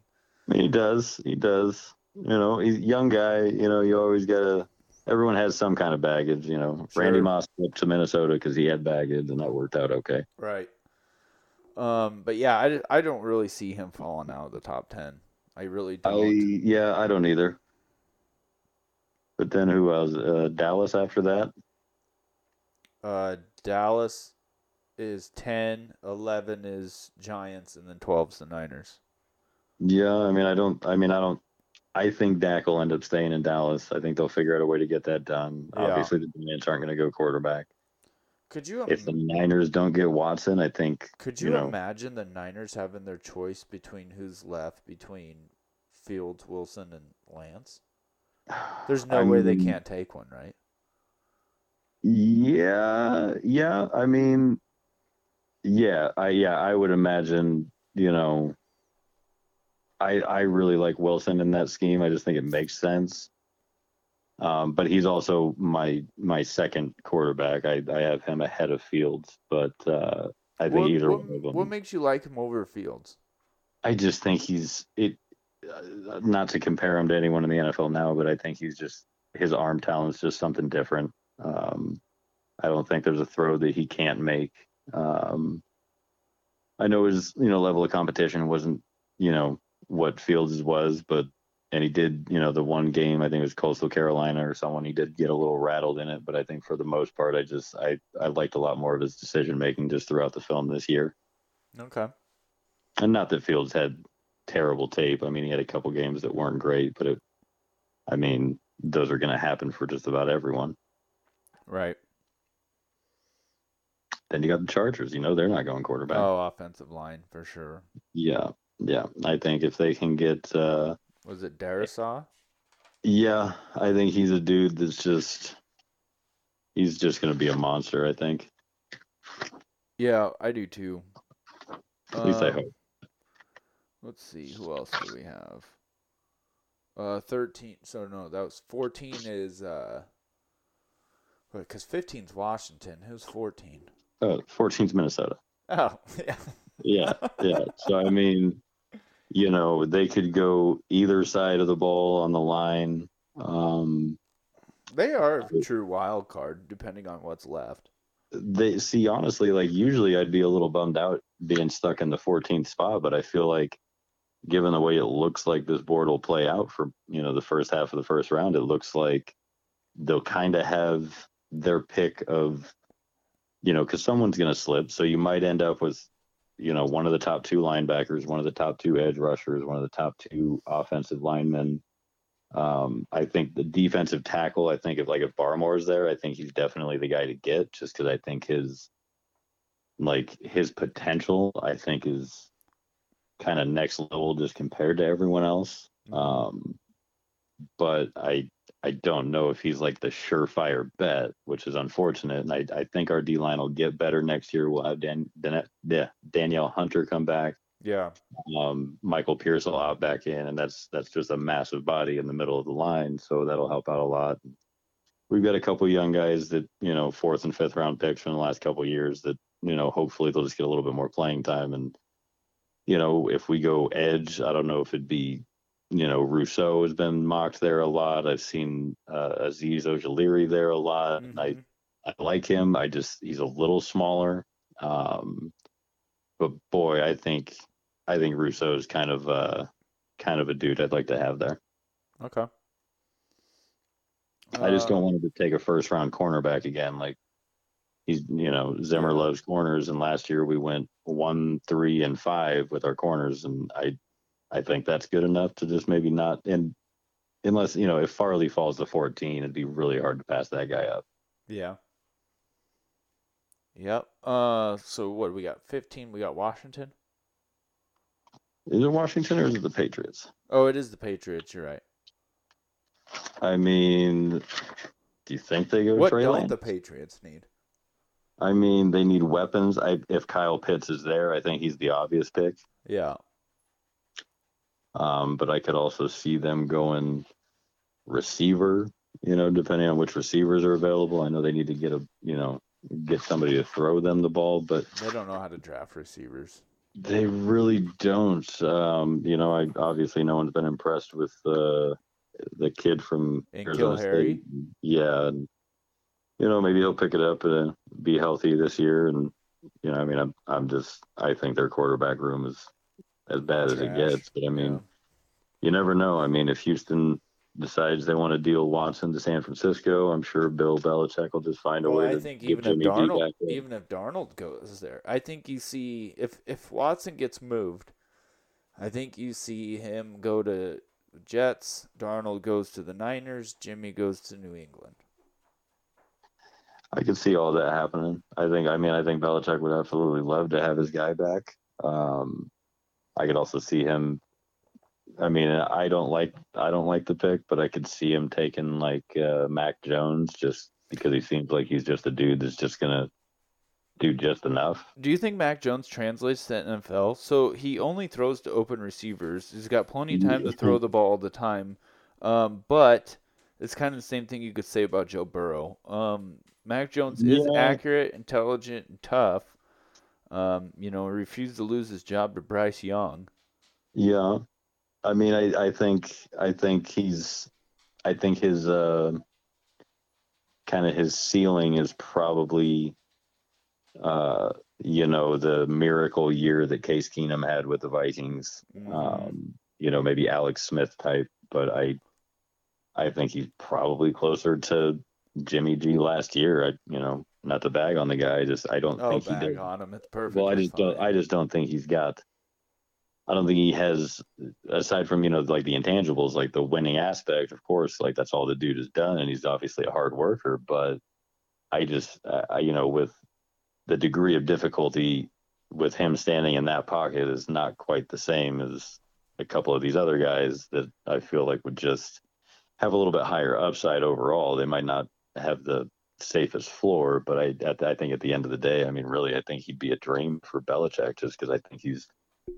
he does, he does. You know, he's a young guy. You know, you always gotta. Everyone has some kind of baggage. You know, Sure. Randy Moss went to Minnesota because he had baggage, and that worked out okay. right. Um, but yeah, I, I don't really see him falling out of the top ten. I really don't. yeah, I don't either. But then who else? Uh, Dallas after that. Uh, Dallas is 10, 11 is Giants, and then 12 is the Niners. Yeah, I mean, I don't. I mean, I don't. I think Dak will end up staying in Dallas. I think they'll figure out a way to get that done. Yeah. Obviously, the Giants aren't going to go quarterback. Could you If the Niners don't get Watson, I think. could you you know- imagine the Niners having their choice between who's left between Fields, Wilson, and Lance? There's no I way they can't take one, right? Yeah, yeah. I mean, yeah, I yeah, I would imagine. You know, I I really like Wilson in that scheme. I just think it makes sense. Um, but he's also my my second quarterback. I I have him ahead of Fields, but uh, I think What, either what, one of them. what makes you like him over Fields? I just think he's it. Uh, not to compare him to anyone in the NFL now, but I think he's just his arm talent's just something different. Um, I don't think there's a throw that he can't make. Um, I know his you know level of competition wasn't you know what Fields was, but and he did you know the one game I think it was Coastal Carolina or someone he did get a little rattled in it, but I think for the most part I just I I liked a lot more of his decision making just throughout the film this year. Okay. And not that Fields had terrible tape. I mean, he had a couple games that weren't great, but it, I mean, those are going to happen for just about everyone. Right. Then you got the Chargers. You know, they're not going quarterback. Oh, offensive line for sure. Yeah, yeah. I think if they can get, uh, Was it Darrisaw? yeah, I think he's a dude that's just, he's just going to be a monster. I think. Yeah, I do too. At least I Um, hope. Let's see, who else do we have? Uh, thirteen. So no, that was fourteen. Is uh, because 15's Washington. Who's fourteen? Uh, 14's Minnesota. Oh, [laughs] yeah. Yeah, yeah. So I mean, you know, they could go either side of the ball on the line. Um, They are a true wild card, depending on what's left. they see honestly like usually i'd be a little bummed out being stuck in the 14th spot but i feel like given the way it looks like this board will play out for you know the first half of the first round it looks like they'll kind of have their pick of you know because someone's going to slip. So you might end up with you know one of the top two linebackers one of the top two edge rushers one of the top two offensive linemen. Um, I think the defensive tackle, I think if like if Barmore's there, I think he's definitely the guy to get just because I think his like his potential, I think is kind of next level just compared to everyone else. Um, but I I don't know if he's like the surefire bet, which is unfortunate. And I, I think our D line will get better next year. We'll have Dan, Dan, Danielle Hunter come back Yeah. um, Michael Pierce will out back in, and that's that's just a massive body in the middle of the line, so that'll help out a lot. We've got a couple young guys that you know fourth and fifth round picks from the last couple of years that you know hopefully they'll just get a little bit more playing time, and you know if we go edge, I don't know if it'd be you know Rousseau has been mocked there a lot. I've seen uh, Azeez Ojulari there a lot. I Mhm. I like him. I just he's a little smaller. Um, but boy, I think I think Rousseau is kind of uh kind of a dude I'd like to have there. Okay. I just Uh, don't want him to take a first round cornerback again. Like he's, you know, Zimmer loves corners, and last year we went one, three, and five with our corners, and I, I think that's good enough to just maybe not. And unless you know, if Farley falls to fourteen, it'd be really hard to pass that guy up. Yeah. Yep. Uh. So what we got? Fifteen. We got Washington. Is it Washington or is it the Patriots? Oh, it is the Patriots. You're right. I mean, do you think they go What Trey don't Lance? the Patriots need? I mean, they need weapons. I if Kyle Pitts is there, I think he's the obvious pick. Yeah. Um, but I could also see them going receiver, you know, depending on which receivers are available. I know they need to get a, you know, get somebody to throw them the ball, but They don't know how to draft receivers. they really don't. Um, you know, I obviously no one's been impressed with uh, the kid from And Arizona Harry. State. Yeah, and you know, maybe he'll pick it up and be healthy this year. And you know, I mean, I'm I'm just I think their quarterback room is as bad as it gets. But I mean, Yeah. you never know. I mean, if Houston decides they want to deal Watson to San Francisco, I'm sure Bill Belichick will just find a Well, way I to think even if Darnold, even if Darnold goes there, I think you see if if Watson gets moved, I think you see him go to Jets. Darnold goes to the Niners. Jimmy goes to New England. I could see all that happening. I think. I mean, I think Belichick would absolutely love to have his guy back. Um, I could also see him. I mean, I don't like I don't like the pick, but I could see him taking like uh, Mac Jones just because he seems like he's just a dude that's just gonna do just enough. Do you think Mac Jones translates to NFL? So he only throws to open receivers. He's got plenty of time to throw the ball all the time. Um, but it's kind of the same thing you could say about Joe Burrow. Um, Mac Jones is Yeah. accurate, intelligent, and tough. Um, you know, refused to lose his job to Bryce Young. Yeah, I mean, I, I think I think he's I think his uh, kind of his ceiling is probably uh, you know the miracle year that Case Keenum had with the Vikings. Mhm. Um, you know, maybe Alex Smith type, but I I think he's probably closer to Jimmy G last year. I you know not to bag on the guy, I just I don't oh, think he bag did. on him. It's perfect. Well, I just don't. I just don't think he's got. I don't think he has, aside from you know like the intangibles, like the winning aspect. Of course, like that's all the dude has done, and he's obviously a hard worker. But I just, I, you know, with the degree of difficulty with him standing in that pocket is not quite the same as a couple of these other guys that I feel like would just have a little bit higher upside overall. They might not have the safest floor, but I at, I think at the end of the day, I mean, really, I think he'd be a dream for Belichick just because I think he's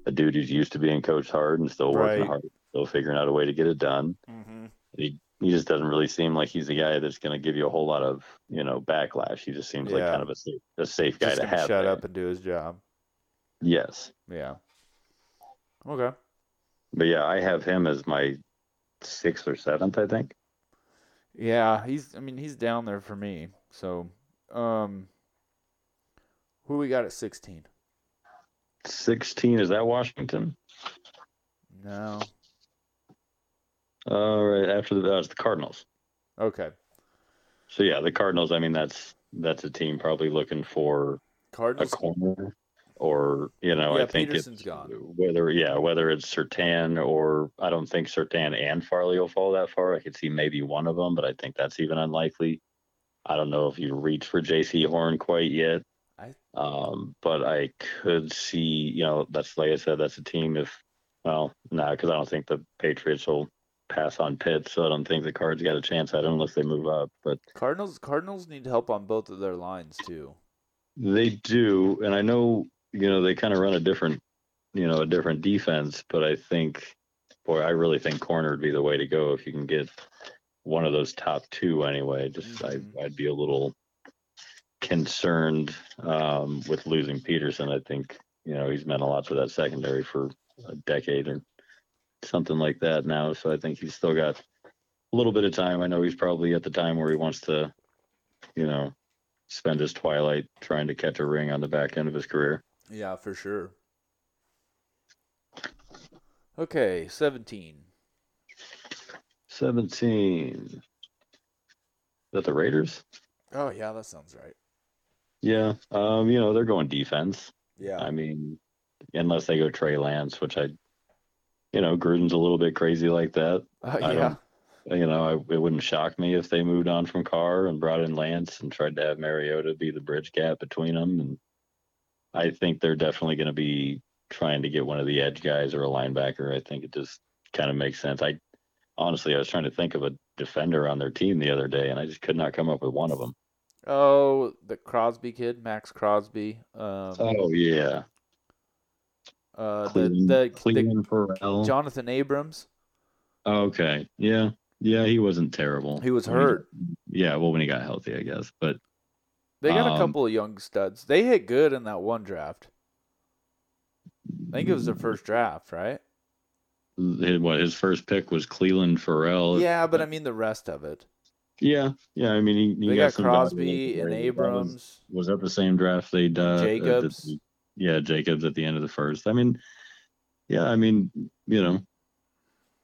a dude who's used to being coached hard and still working Right. hard, still figuring out a way to get it done. hmm He he just doesn't really seem like he's the guy that's going to give you a whole lot of you know backlash. He just seems like kind of a safe, a safe guy to have. shut there. up and do his job. Yes, Yeah. Okay. but yeah, I have him as my sixth or seventh, I think. Yeah, he's. I mean, he's down there for me. So, um, who we got at sixteen? Sixteen is that Washington? No. All right, after the that's the Cardinals. Okay. So yeah, the Cardinals. I mean, that's that's a team probably looking for a Cardinals. corner, or you know, Yeah, I think Peterson's it's gone. whether yeah, whether it's Surtain or I don't think Surtain and Farley will fall that far. I could see maybe one of them, but I think that's even unlikely. I don't know if you reach for Jaycee Horn quite yet. I- Um, but I could see, you know, that's like I said, that's a team. If well, no, nah, because I don't think the Patriots will pass on Pitts, so I don't think the Cards got a chance at it unless they move up. But Cardinals. Cardinals need help on both of their lines too. They do, and I know you know they kind of run a different, you know, a different defense. But I think, boy, I really think corner would be the way to go if you can get one of those top two anyway. Just Mhm. I, I'd be a little concerned um, with losing Peterson. I think you know he's meant a lot to that secondary for a decade or something like that now. So I think he's still got a little bit of time. I know he's probably at the time where he wants to, you know, spend his twilight trying to catch a ring on the back end of his career. Yeah, for sure. Okay, seventeen. 17. Is that the Raiders? Oh yeah, that sounds right. Yeah. Um, you know, they're going defense. Yeah. I mean, unless they go Trey Lance, which I, you know, Gruden's a little bit crazy like that. Uh, I yeah. You know, I, it wouldn't shock me if they moved on from Carr and brought in Lance and tried to have Mariota be the bridge gap between them. And I think they're definitely going to be trying to get one of the edge guys or a linebacker. I think it just kind of makes sense. I honestly, I was trying to think of a defender on their team the other day, and I just could not come up with one of them. Oh, the Crosby kid, Maxx Crosby. Um, Oh yeah, uh, the Cleveland, the, the Cleveland. Jonathan Abrams. Okay, yeah, yeah, he wasn't terrible. He was When he- hurt. yeah, well, when he got healthy, I guess. But They got a Um, couple of young studs. They hit good in that one draft. I think it was their first draft, right? his, what his first pick was Clelin Ferrell. Yeah, but I mean the rest of it. yeah, yeah. I mean, he, he They got, got some Crosby and That was- Abrams. Was, that the same draft they uh, Jacobs. the- yeah, Jacobs at the end of the first. I mean, yeah, I mean, you know,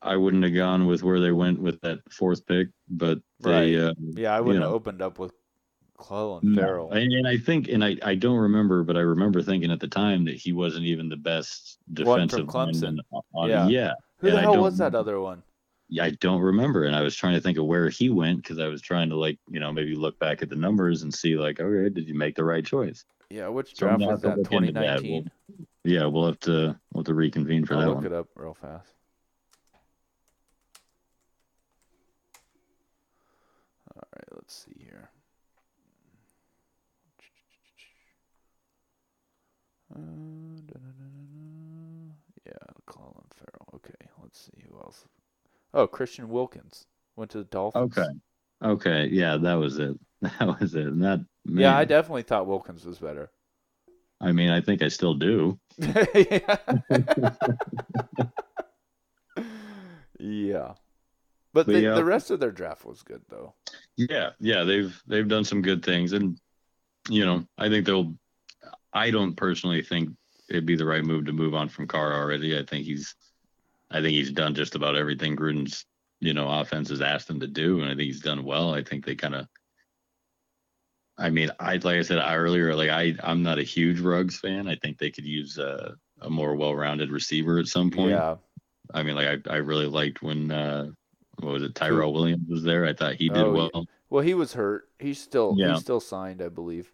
I wouldn't have gone with where they went with that fourth pick, but they. Uh, Yeah, I wouldn't know. have opened up with Clelin No. Ferrell. And, I think, and I, I don't remember, but I remember thinking at the time that he wasn't even the best defensive Clemson. on- Yeah. yeah. Who and the hell was that other one? I don't remember, and I was trying to think of where he went because I was trying to like, you know, maybe look back at the numbers and see like, okay, did you make the right choice? Yeah, which draft was that? look into that. 2019. Yeah, we'll have to we'll have to reconvene for I'll that look one. it up real fast. All right, let's see here. Uh, da-da-da-da-da. Yeah, Colin Ferrell. Okay, let's see who else. Oh, Christian Wilkins went to the Dolphins. Okay. Okay, yeah, that was it. [laughs] That was it. And that Yeah, I definitely thought Wilkins was better. I mean, I think I still do. yeah. [laughs] yeah. But But the, yeah. the rest of their draft was good though. Yeah, yeah, they've they've done some good things, and you know, I think they'll. I don't personally think it'd be the right move to move on from Carr already. I think he's, I think he's done just about everything Gruden's you know offense has asked him to do, and I think he's done well. I think they kind of. I mean, I like I said earlier, like I I'm not a huge Ruggs fan. I think they could use a, a more well-rounded receiver at some point. Yeah. I mean, like I I really liked when uh what was it Tyrell Williams was there. I thought he did Oh, well. Well, he was hurt. He's still Yeah. he's still signed, I believe.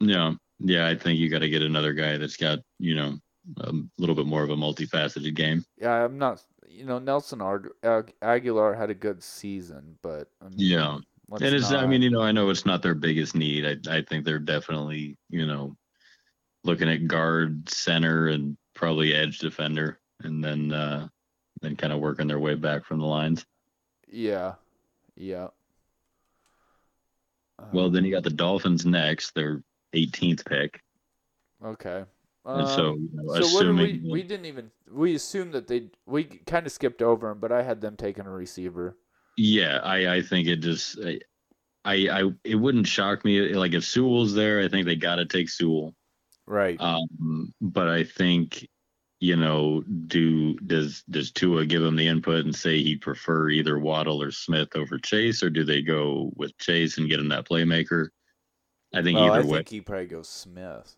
Yeah, yeah. I think you got to get another guy that's got you know a little bit more of a multifaceted game. Yeah, I'm not. You know, Nelson Ag- Ag- Agholor had a good season, but I mean, Yeah, and it's. I mean, you know, I know it's not their biggest need. I I think they're definitely you know looking at guard, center, and probably edge defender, and then uh then kind of working their way back from the lines. yeah, yeah. Well, Um, then you got the Dolphins next. Their 18th pick, okay. and so Um, you know, so assuming we we didn't even we assumed that they we kind of skipped over them, but I had them taking a receiver. Yeah, I I think it just I I, it wouldn't shock me like if Sewell's there. I think they got to take Sewell. Right. Um, but I think you know, do does does Tua give him the input and say he prefer either Waddle or Smith over Chase, or do they go with Chase and get him that playmaker? I think oh, either I way, think he probably goes Smith.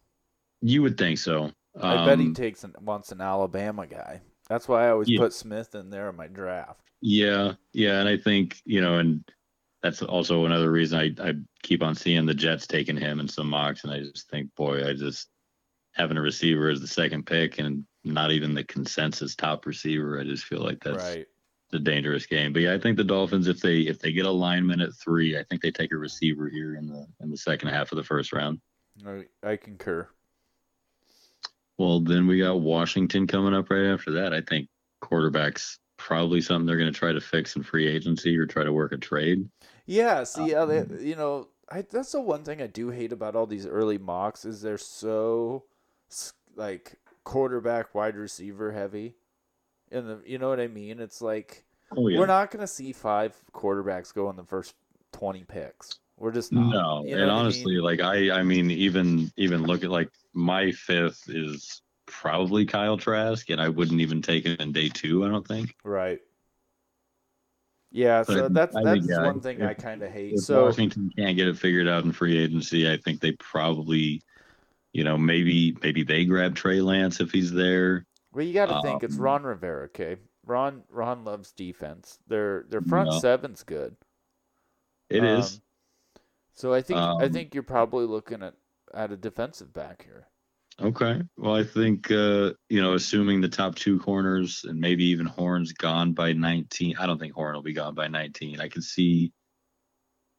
you would think so. I bet he Um, takes an, wants an Alabama guy. That's why I always Yeah. put Smith in there in my draft. Yeah, yeah, and I think you know, and that's also another reason I I keep on seeing the Jets taking him in some mocks, and I just think, boy, I just having a receiver as the second pick and not even the consensus top receiver. I just feel like that's right. A dangerous game. But yeah, I think the Dolphins, if they if they get a lineman at three, I think they take a receiver here in the in the second half of the first round. I, I concur. Well, then we got Washington coming up right after that. I think quarterbacks probably something they're going to try to fix in free agency or try to work a trade. Yeah, see, yeah, they, Um, you know, I, that's the one thing I do hate about all these early mocks is they're so like quarterback, wide receiver heavy. And the, you know what I mean? It's like Oh yeah. we're not gonna see five quarterbacks go in the first twenty picks. We're just not. No, You know and what I honestly, mean? like I, I mean, even even look at like my fifth is probably Kyle Trask, and I wouldn't even take him in day two. I don't think. right? Yeah, so that's I that's think, yeah, one thing I kind of hate. If So Washington can't get it figured out in free agency, I think they probably, you know, maybe maybe they grab Trey Lance if he's there. Well, you got to think it's um, Ron Rivera. Okay, Ron Ron loves defense. Their their front Yeah. seven's good. It is. Um, So I think I Um, think you're probably looking at at a defensive back here. Okay. Well, I think uh, you know, assuming the top two corners and maybe even Horn's gone by 19. I don't think Horn will be gone by 19. I can see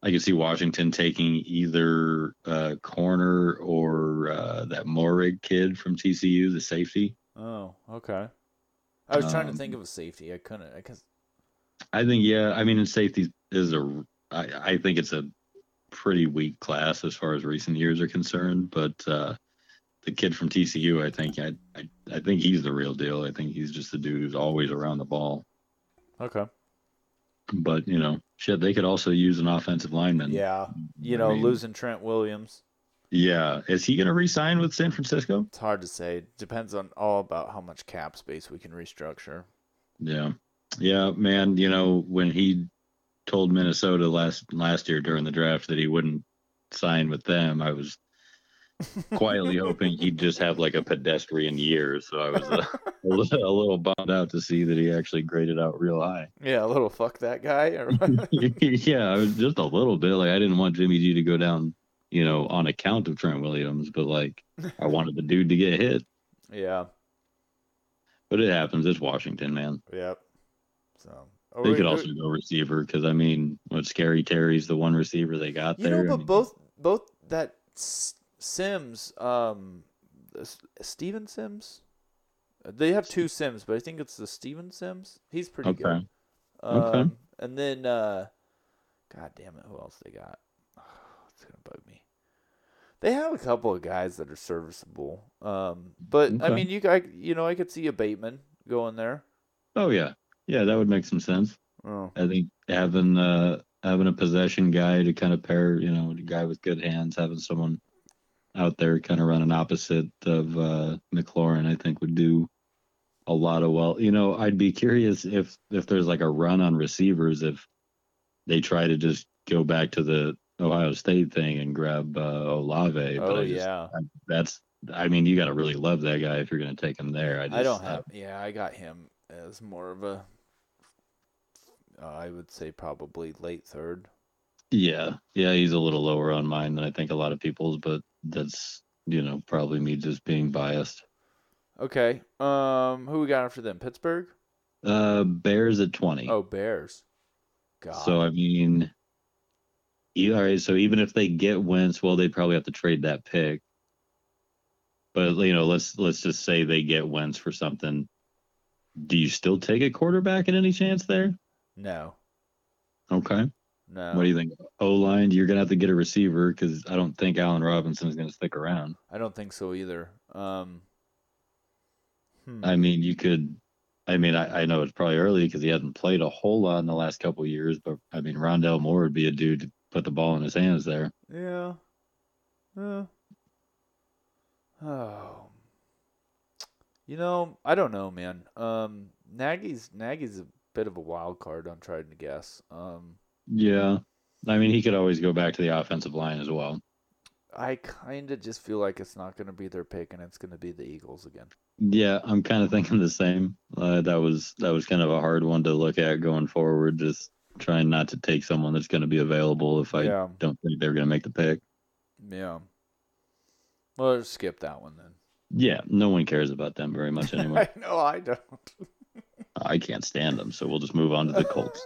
I can see Washington taking either uh, corner or uh, that Moehrig kid from TCU, the safety. Oh, okay. I was trying to Um, think of a safety. I couldn't. I guess. I think yeah. I mean, in safety is a. I, I think it's a pretty weak class as far as recent years are concerned. But uh, the kid from TCU, I think I, I I think he's the real deal. I think he's just the dude who's always around the ball. Okay. But you know, shit, they could also use an offensive lineman. Yeah. You I know, mean, losing Trent Williams. Yeah, is he gonna re-sign with San Francisco? It's hard to say. Depends on all about how much cap space we can restructure. Yeah, yeah, man. You know when he told Minnesota last last year during the draft that he wouldn't sign with them, I was quietly hoping he'd just have like a pedestrian year. So I was uh, [laughs] a, little, a little bummed out to see that he actually graded out real high. Yeah, a little fuck that guy. [laughs] Yeah, I was just a little bit like I didn't want Jimmy G to go down, you know, on account of Trent Williams, but like I [laughs] wanted the dude to get hit. yeah. But it happens. It's Washington, man. Yep. So. are They could also go receiver because I mean, what Scary Terry's the one receiver they got You there. know, I but mean, both both that Sims, um, Steven Sims, they have two Sims, but I think it's the Steven Sims. He's pretty good. Okay. Um, Okay. And then, uh, God damn it, who else they got? [sighs] it's gonna bug me. They have a couple of guys that are serviceable. Um, but I mean, you guys, you know, I could see a Bateman going there. Oh yeah, yeah, that would make some sense. Oh, I think having uh having a possession guy to kind of pair, you know, a guy with good hands, having someone out there kind of running opposite of uh McLaurin, I think would do a lot of well. You know, I'd be curious if if there's like a run on receivers if they try to just go back to the Ohio State thing and grab uh, Olave. oh I just, yeah. I, that's I mean, you got to really love that guy if you're going to take him there. I, just, I don't have. Yeah, I got him as more of a. Uh, I would say probably late third. Yeah, yeah, he's a little lower on mine than I think a lot of people's, but that's you know probably me just being biased. Okay. Um, who we got after them? Pittsburgh. Uh, Bears at twenty. Oh, Bears. God. so I mean, yeah, all right. So even if they get Wentz, well, they'd probably have to trade that pick. But you know, let's let's just say they get Wentz for something. Do you still take a quarterback at any chance there? no, Okay. No. What do you think? O line, you're gonna have to get a receiver because I don't think Allen Robinson is gonna stick around. I don't think so either. Um. hmm. I mean, you could. I mean, I, I know it's probably early because he hasn't played a whole lot in the last couple of years, but I mean, Rondale Moore would be a dude to put the ball in his hands there. Yeah. Yeah. Oh. You know, I don't know, man. Um, Nagy's Nagy's a bit of a wild card. I'm trying to guess. Um, Yeah, I mean, he could always go back to the offensive line as well. I kind of just feel like it's not going to be their pick, and it's going to be the Eagles again. Yeah, I'm kind of thinking the same. Uh, that was that was kind of a hard one to look at going forward. Just trying not to take someone that's going to be available if I yeah. don't think they're going to make the pick. Yeah. Well, let's skip that one then. Yeah, no one cares about them very much anyway. [laughs] I know I don't. I can't stand them, so we'll just move on to the Colts.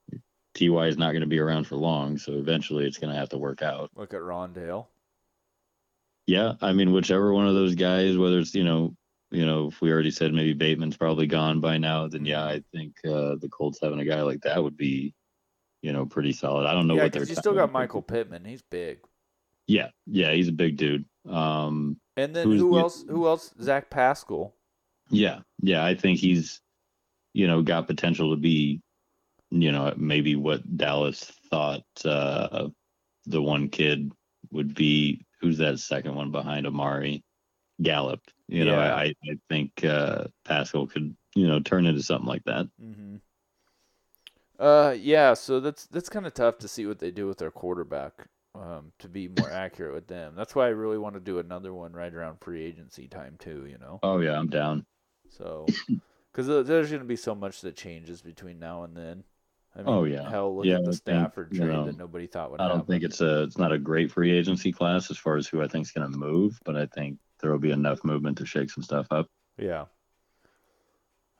Ty is not going to be around for long, so eventually it's going to have to work out. look at Rondale. yeah, I mean, whichever one of those guys, whether it's you know, you know, if we already said maybe Bateman's probably gone by now, then yeah, I think uh, the Colts having a guy like that would be you know, pretty solid. I don't know yeah, what they're. because you still got Michael Pittman. He's big. Yeah, yeah, he's a big dude. Um, And then who else? Who else? Zach Pascal. yeah, yeah, I think he's, you know, got potential to be, you know, maybe what Dallas thought uh, the one kid would be. Who's that second one behind Amari? Gallup. You know, Yeah. I, I think uh, Pascal could, you know, turn into something like that. Mm-hmm. Uh, yeah. So that's that's kind of tough to see what they do with their quarterback. Um, to be more [laughs] accurate with them. That's why I really want to do another one right around free agency time too. You know. Oh yeah, I'm down. So, because there's going to be so much that changes between now and then. I mean, Oh, yeah. Hell, look Yeah, at I the think, Stafford you trade know, that nobody thought would I don't think it's a it's not a great free agency class as far as who I think is going to move, but I think there will be enough movement to shake some stuff up. Yeah.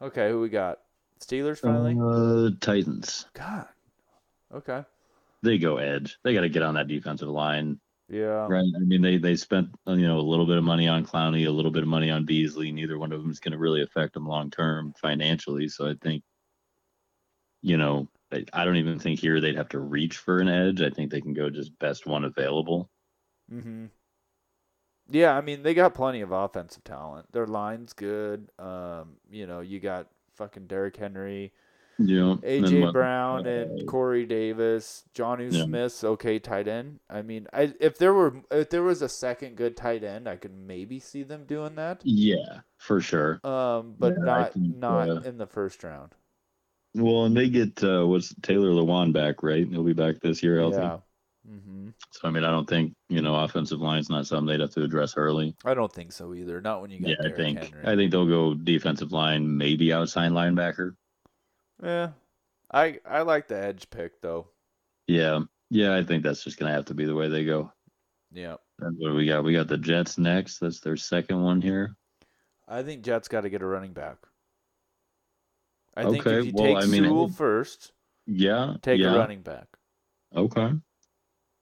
Okay, who we got? Steelers finally. Uh, Titans. God. Okay. They go edge. They got to get on that defensive line, Yeah. right? I mean, they they spent you know a little bit of money on Clowney, a little bit of money on Beasley. Neither one of them is going to really affect them long term financially. So I think, you know, I, I don't even think here they'd have to reach for an edge. I think they can go just best one available. Mm-hmm. Yeah, I mean they got plenty of offensive talent. Their line's good. Um, you know, you got fucking Derrick Henry, and then AJ what- Brown, uh, and Corey Davis, Jonnu Yeah. Smith's okay tight end. I mean, I if there were if there was a second good tight end, I could maybe see them doing that. Yeah, for sure. Um, but Yeah, not think, not uh, in the first round. Well, and they get uh, what's Taylor Lewan back, right? He'll be back this year, healthy. Yeah. Mm-hmm. So I mean, I don't think you know offensive line's not something they'd have to address early. I don't think so either. Not when you got Yeah, I think Henry. I think they'll go defensive line, maybe outside linebacker. Yeah, I I like the edge pick though. Yeah, yeah, I think that's just gonna have to be the way they go. Yeah, And what do we got? We got the Jets next. That's their second one here. I think Jets got to get a running back. I think Okay, if you well, take I mean, Sewell first, Yeah, take yeah. a running back. Okay,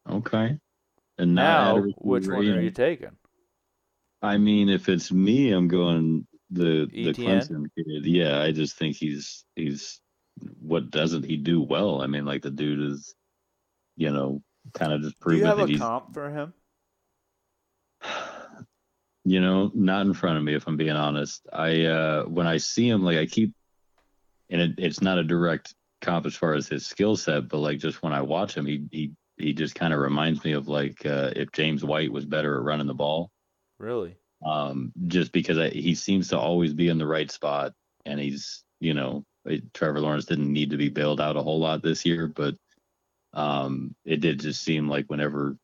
okay. And now, Now, which one are you taking? I mean, if it's me, I'm going the the Clemson kid. Yeah, I just think he's he's what doesn't he do well? I mean, like the dude is, you know, kind of just Do you have that a he's, comp for him? [sighs] you know, not in front of me. If I'm being honest, I uh when I see him, like I keep, and it, it's not a direct comp as far as his skill set, but like just when I watch him, he he he just kind of reminds me of like uh, if James White was better at running the ball. Really? um, just because I, he seems to always be in the right spot, and he's you know it- Trevor Lawrence didn't need to be bailed out a whole lot this year, but um, it did just seem like whenever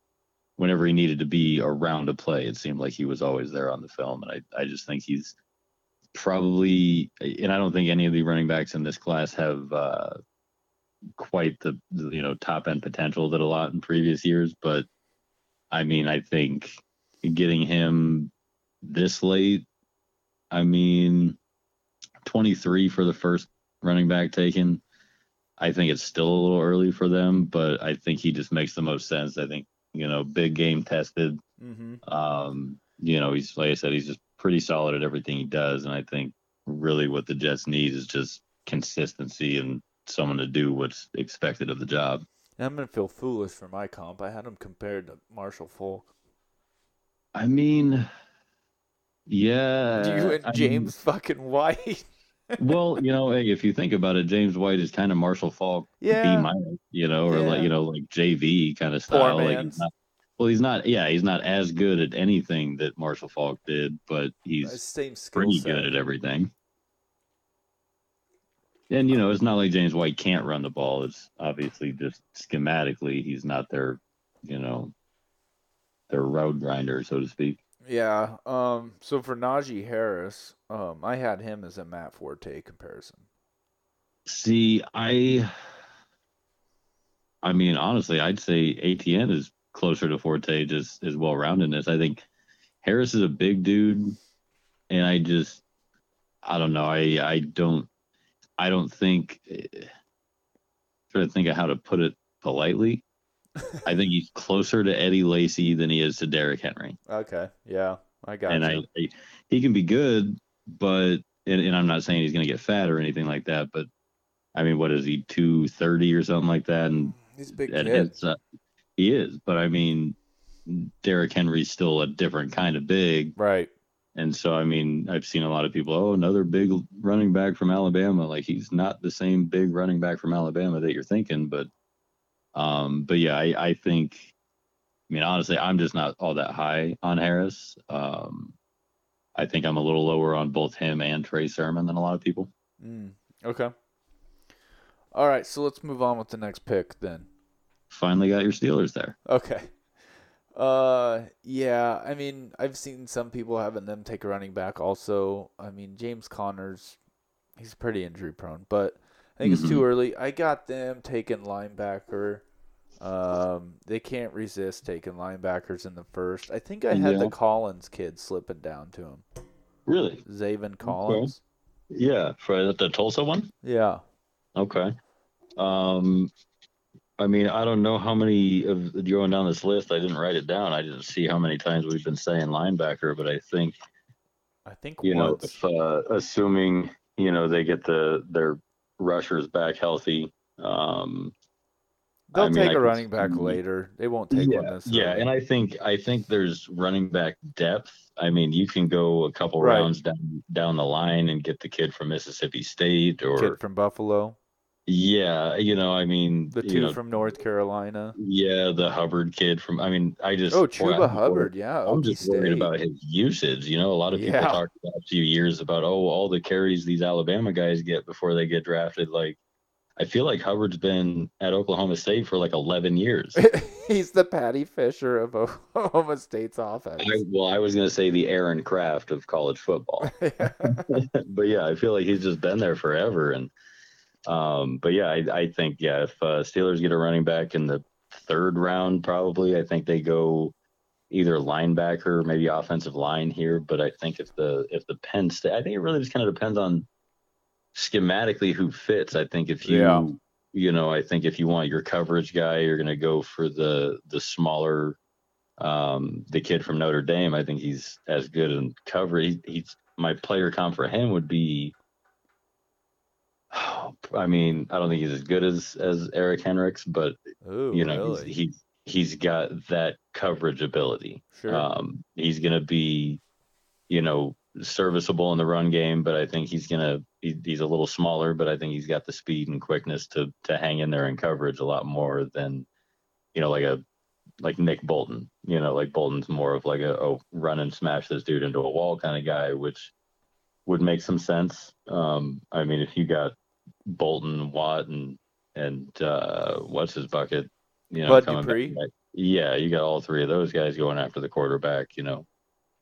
whenever he needed to be around a play, it seemed like he was always there on the film, and I I just think he's probably and I don't think any of the running backs in this class have uh, quite the, you know top end potential that a lot in previous years, but I mean I think getting him this late. I mean, 23 for the first running back taken. I think it's still a little early for them, but I think he just makes the most sense. I think, you know, big game tested. Mm-hmm. Um, you know, he's, like I said, he's just pretty solid at everything he does. And I think really what the Jets need is just consistency and someone to do what's expected of the job. I'm gonna feel foolish for my comp. I had him compared to Marshall Faulk. I mean, yeah. Do [laughs] you and I mean- James fucking White. [laughs] well, you know, hey, if you think about it, James White is kind of Marshall Faulk B yeah. minus, you know, or like you know, like JV kind of style. Like he's not, well, he's not. Yeah, he's not as good at anything that Marshall Faulk did, but he's Same pretty set. good at everything. And you know, it's not like James White can't run the ball. It's obviously just schematically, he's not their, you know, their road grinder, so to speak. Yeah. Um. So for Najee Harris, um, I had him as a Matt Forte comparison. See, I I mean, honestly, I'd say Etienne is closer to Forte just as well roundedness. I think Harris is a big dude, and I just I don't know. I I don't I don't think trying to think of how to put it politely. I think he's closer to Eddie Lacy than he is to Derrick Henry. Okay. Yeah. I got it. and I, you. I he can be good, but and, and I'm not saying he's going to get fat or anything like that, but I mean, what is he, 230 or something like that? And He's a big and kid. uh, he is, but I mean, Derrick Henry's still a different kind of big. Right. And so, I mean, I've seen a lot of people, oh, another big running back from Alabama. Like he's not the same big running back from Alabama that you're thinking, but, um, but yeah, I, I think, I mean, honestly, I'm just not all that high on Harris. Um, I think I'm a little lower on both him and Trey Sermon than a lot of people. Mm, okay. All right, so let's move on with the next pick then. Finally got your Steelers there. Okay. Uh, yeah. I mean, I've seen some people having them take a running back. Also, I mean, James Connors, he's pretty injury prone, but I think it's too early. I got them taking linebacker. Um, they can't resist taking linebackers in the first. I think I had the Collins kid slipping down to him. Really? Zaven Collins. Yeah. For the Tulsa one? Yeah. Okay. Um, I mean, I don't know how many of going down this list. I didn't write it down. I didn't see how many times we've been saying linebacker, but I think I think you know, if, uh, assuming you know they get the their rushers back healthy. Um, They'll I mean, take I a running back later. They won't take one yeah, this yeah, and I think I think there's running back depth. I mean, you can go a couple Right. rounds down down the line and get the kid from Mississippi State, or kid from Buffalo, yeah, you know, I mean, the you two know, from North Carolina. Yeah, the Hubbard kid from. I mean, I just. Oh, boy, Chuba I'm Hubbard, yeah. I'm just worried about his usage. You know, a lot of people Yeah. talked about a few years about oh, all the carries these Alabama guys get before they get drafted. Like, I feel like Hubbard's been at Oklahoma State for like 11 years. [laughs] He's the Patty Fisher of Oklahoma State's offense. I, well, I was gonna say the Aaron Craft of college football, [laughs] [laughs] but yeah, I feel like he's just been there forever. And um, but yeah, I, I think yeah, if uh, Steelers get a running back in the third round, probably I think they go either linebacker, maybe offensive line here. But I think if the if the Penn State, I think it really just kind of depends on schematically who fits. I think if you Yeah. you know, I think if you want your coverage guy, you're going to go for the the smaller, um, the kid from Notre Dame. I think he's as good in cover. He, he's my player comp for him would be. I mean, I don't think he's as good as as Eric Henricks, but Ooh, you know, really? he's, he's he's got that coverage ability. Sure. Um, he's going to be, you know, serviceable in the run game, but I think he's to he, he's a little smaller, but I think he's got the speed and quickness to to hang in there in coverage a lot more than, you know, like a like Nick Bolton. You know, like Bolton's more of like a oh run and smash this dude into a wall kind of guy, which would make some sense. Um, I mean, if you got Bolton, Watt, and and uh, what's his bucket, you know, Bud coming back, yeah, you got all three of those guys going after the quarterback. You know,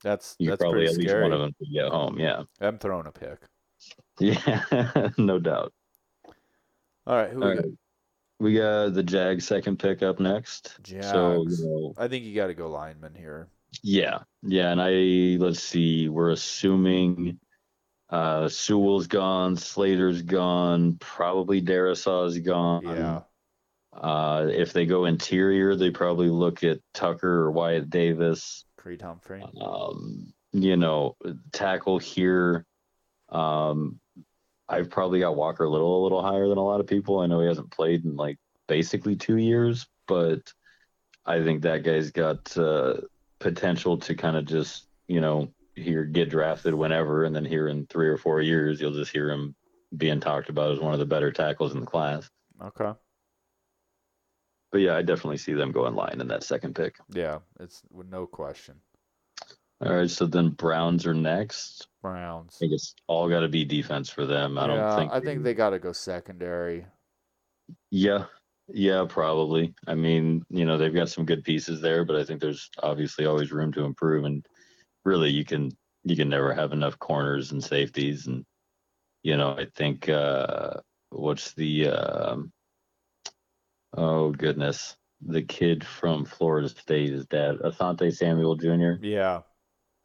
that's you that's probably pretty at least scary. one of them could get home. Yeah, I'm throwing a pick. [laughs] yeah, [laughs] no doubt. All right, who All we right. We got the Jags second pick up next. So you know. I think you got to go lineman here. Yeah, yeah, and I let's see, we're assuming uh Sewell's gone, Slater's gone, probably Darrisaw's gone. Yeah. Uh if they go interior, they probably look at Tucker or Wyatt Davis. Creed Humphrey. Um, you know, tackle here. Um I've probably got Walker Little a little higher than a lot of people. I know he hasn't played in like basically two years, but I think that guy's got uh, potential to kind of just, you know, here get drafted whenever, and then here in three or four years, you'll just hear him being talked about as one of the better tackles in the class. Okay. But yeah, I definitely see them going line in that second pick. Yeah, it's with no question. All right, so then Browns are next. Browns. I think it's all got to be defense for them. I don't yeah, think. I think they got to go secondary. Yeah, yeah, probably. I mean, you know, they've got some good pieces there, but I think there's obviously always room to improve. And really, you can you can never have enough corners and safeties. And you know, I think uh, what's the um, oh goodness, the kid from Florida State is that Asante Samuel Jr. Yeah.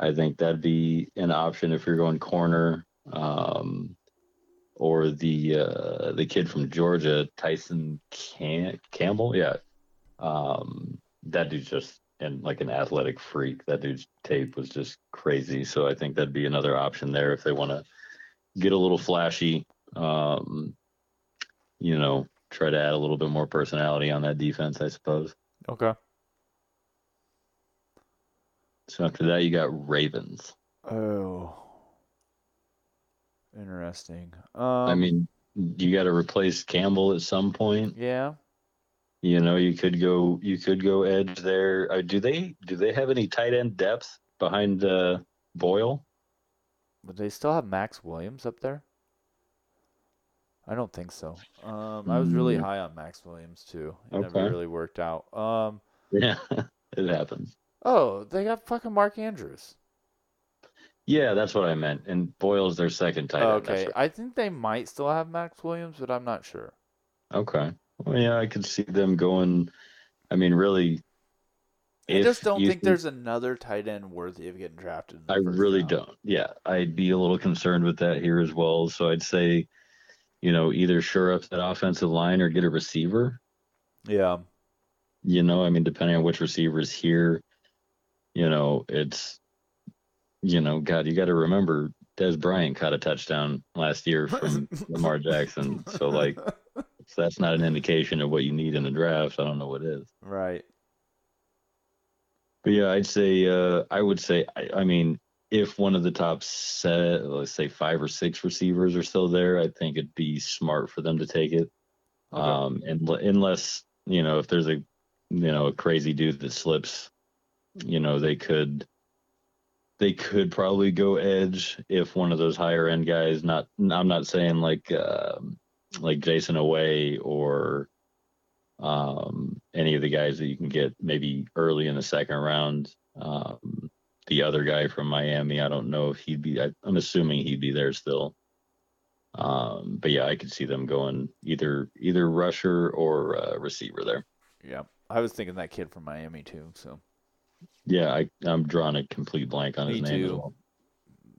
I think that'd be an option if you're going corner. Um, or the uh, the kid from Georgia, Tyson Cam- Campbell. Yeah, um, that dude's just and like an athletic freak. That dude's tape was just crazy. So I think that'd be another option there if they want to get a little flashy. Um, you know, try to add a little bit more personality on that defense, I suppose. Okay. So after that, you got Ravens. Oh. Interesting. Um, I mean, you got to replace Campbell at some point. yeah. You know, you could go, you could go edge there. Uh, do they, do they have any tight end depth behind uh, Boyle? But they still have Maxx Williams up there? I don't think so. Um, I was really Mm. high on Maxx Williams too. It Okay. never really worked out. Um, Yeah, [laughs] it happens. oh, they got fucking Mark Andrews. Yeah, that's what I meant. And Boyle's their second tight end. Okay, I think they might still have Maxx Williams, but I'm not sure. Okay. Well, yeah, I could see them going. I mean, really. I just don't think there's another tight end worthy of getting drafted. I really round. don't. Yeah, I'd be a little concerned with that here as well. So I'd say, you know, either shore up that offensive line or get a receiver. Yeah, You know, I mean, depending on which receivers here, you know, it's, you know, God, you got to remember Dez Bryant caught a touchdown last year [laughs] from Lamar Jackson. So like, [laughs] if that's not an indication of what you need in the draft. I don't know what is. right. But yeah, I'd say uh, I would say I, I mean if one of the top set let's say five or six receivers are still there, I think it'd be smart for them to take it. Okay. Um, and unless you know if there's a you know a crazy dude that slips, you know they could they could probably go edge if one of those higher end guys. Not I'm not saying like um like Jayson Oweh or um, any of the guys that you can get maybe early in the second round. Um, the other guy from Miami, I don't know if he'd be. I, I'm assuming he'd be there still. Um, but yeah, I could see them going either either rusher or uh, receiver there. Yeah, I was thinking that kid from Miami too. So Yeah, I, I'm drawing a complete blank on his Me name as too. well.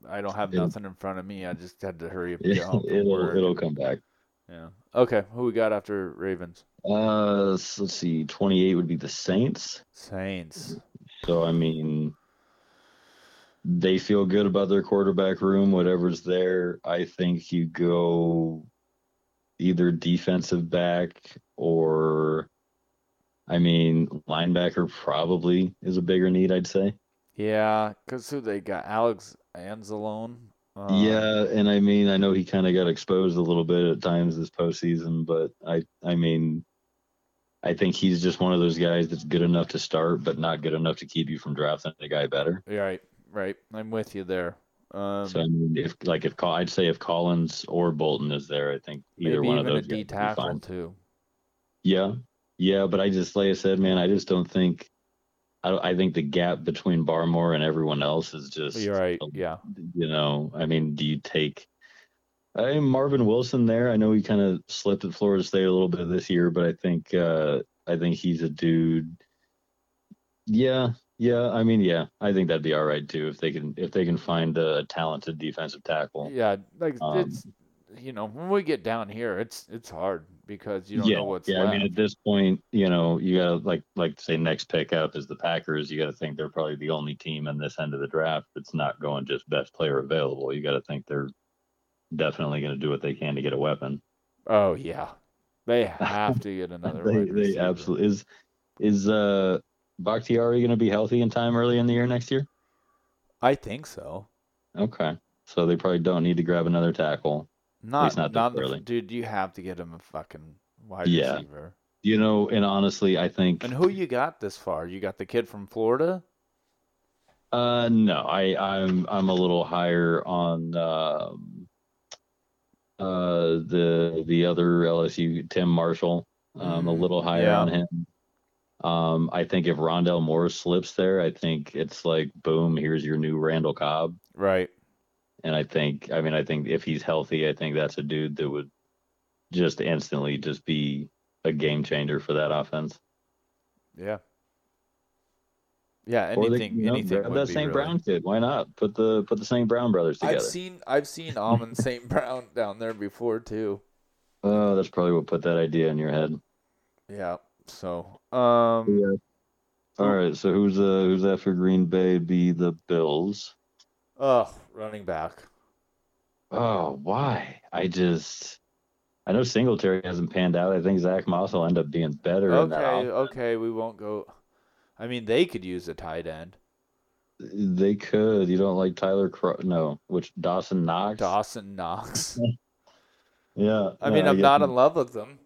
I don't have It'll- nothing in front of me. I just had to hurry up [laughs] It'll, it'll, it'll come back. Yeah. Okay. Who we got after Ravens? Uh, let's see. 28 would be the Saints. Saints. So I mean, they feel good about their quarterback room, whatever's there. I think you go either defensive back or, I mean, linebacker probably is a bigger need. I'd say. Yeah, because who they got? Alex Anzalone. Uh, yeah, and I mean, I know he kind of got exposed a little bit at times this postseason, but I, I mean. I think he's just one of those guys that's good enough to start, but not good enough to keep you from drafting a guy better. Right. Right. I'm with you there. Um, So I mean, if like if I'd say if Collins or Bolton is there, I think either one of those D guys would be tackle fine. too. Yeah, yeah, but I just like I said, man, I just don't think. I I think the gap between Barmore and everyone else is just. You're right. Yeah. You know, I mean, do you take? I mean, Marvin Wilson there. I know he kind of slipped at Florida State a little bit this year, but I think uh I think he's a dude. Yeah, yeah. I mean, yeah, I think that'd be all right too if they can if they can find a talented defensive tackle. Yeah. Like Um, it's you know when we get down here, it's it's hard because you don't yeah, know what's yeah. left. I mean, at this point, you know, you gotta like like say next pick up is the Packers. You got to think they're probably the only team in this end of the draft that's not going just best player available. You got to think they're definitely going to do what they can to get a weapon. oh yeah, they [laughs] have to get another. they they absolutely is is uh Bakhtiari going to be healthy in time early in the year next year? I think so. Okay, so they probably don't need to grab another tackle. Not not not, the, dude. You have to get him a fucking wide Yeah. receiver. You know, and honestly, I think And who you got this far? You got the kid from Florida. Uh, no, I, I'm I'm a little higher on um, uh, the the other LSU Tim Marshall. Um, a Mm, little higher yeah. on him. Um, I think if Rondale Moore slips there, I think it's like boom, here's your new Randall Cobb. Right. And I think, I mean, I think if he's healthy, I think that's a dude that would just instantly just be a game changer for that offense. Yeah. Yeah. or they, Anything. you know, anything. grab would that St. really- Brown kid. Why not put the put the St. Brown brothers together? I've seen I've seen Almond St. Brown down there before too. [laughs] Oh, that's probably what put that idea in your head. Yeah. So um All right, so who's uh who's that for Green Bay? Be the Bills. Oh running back. Oh, why? I just I know Singletary hasn't panned out. I think Zach Moss will end up being better. Okay, okay, we won't go. I mean, they could use a tight end. They could. You don't like Tyler Cro No, which Dawson Knox? Dawson Knox. [laughs] Yeah. I no, mean, I'm guess- not in love with them.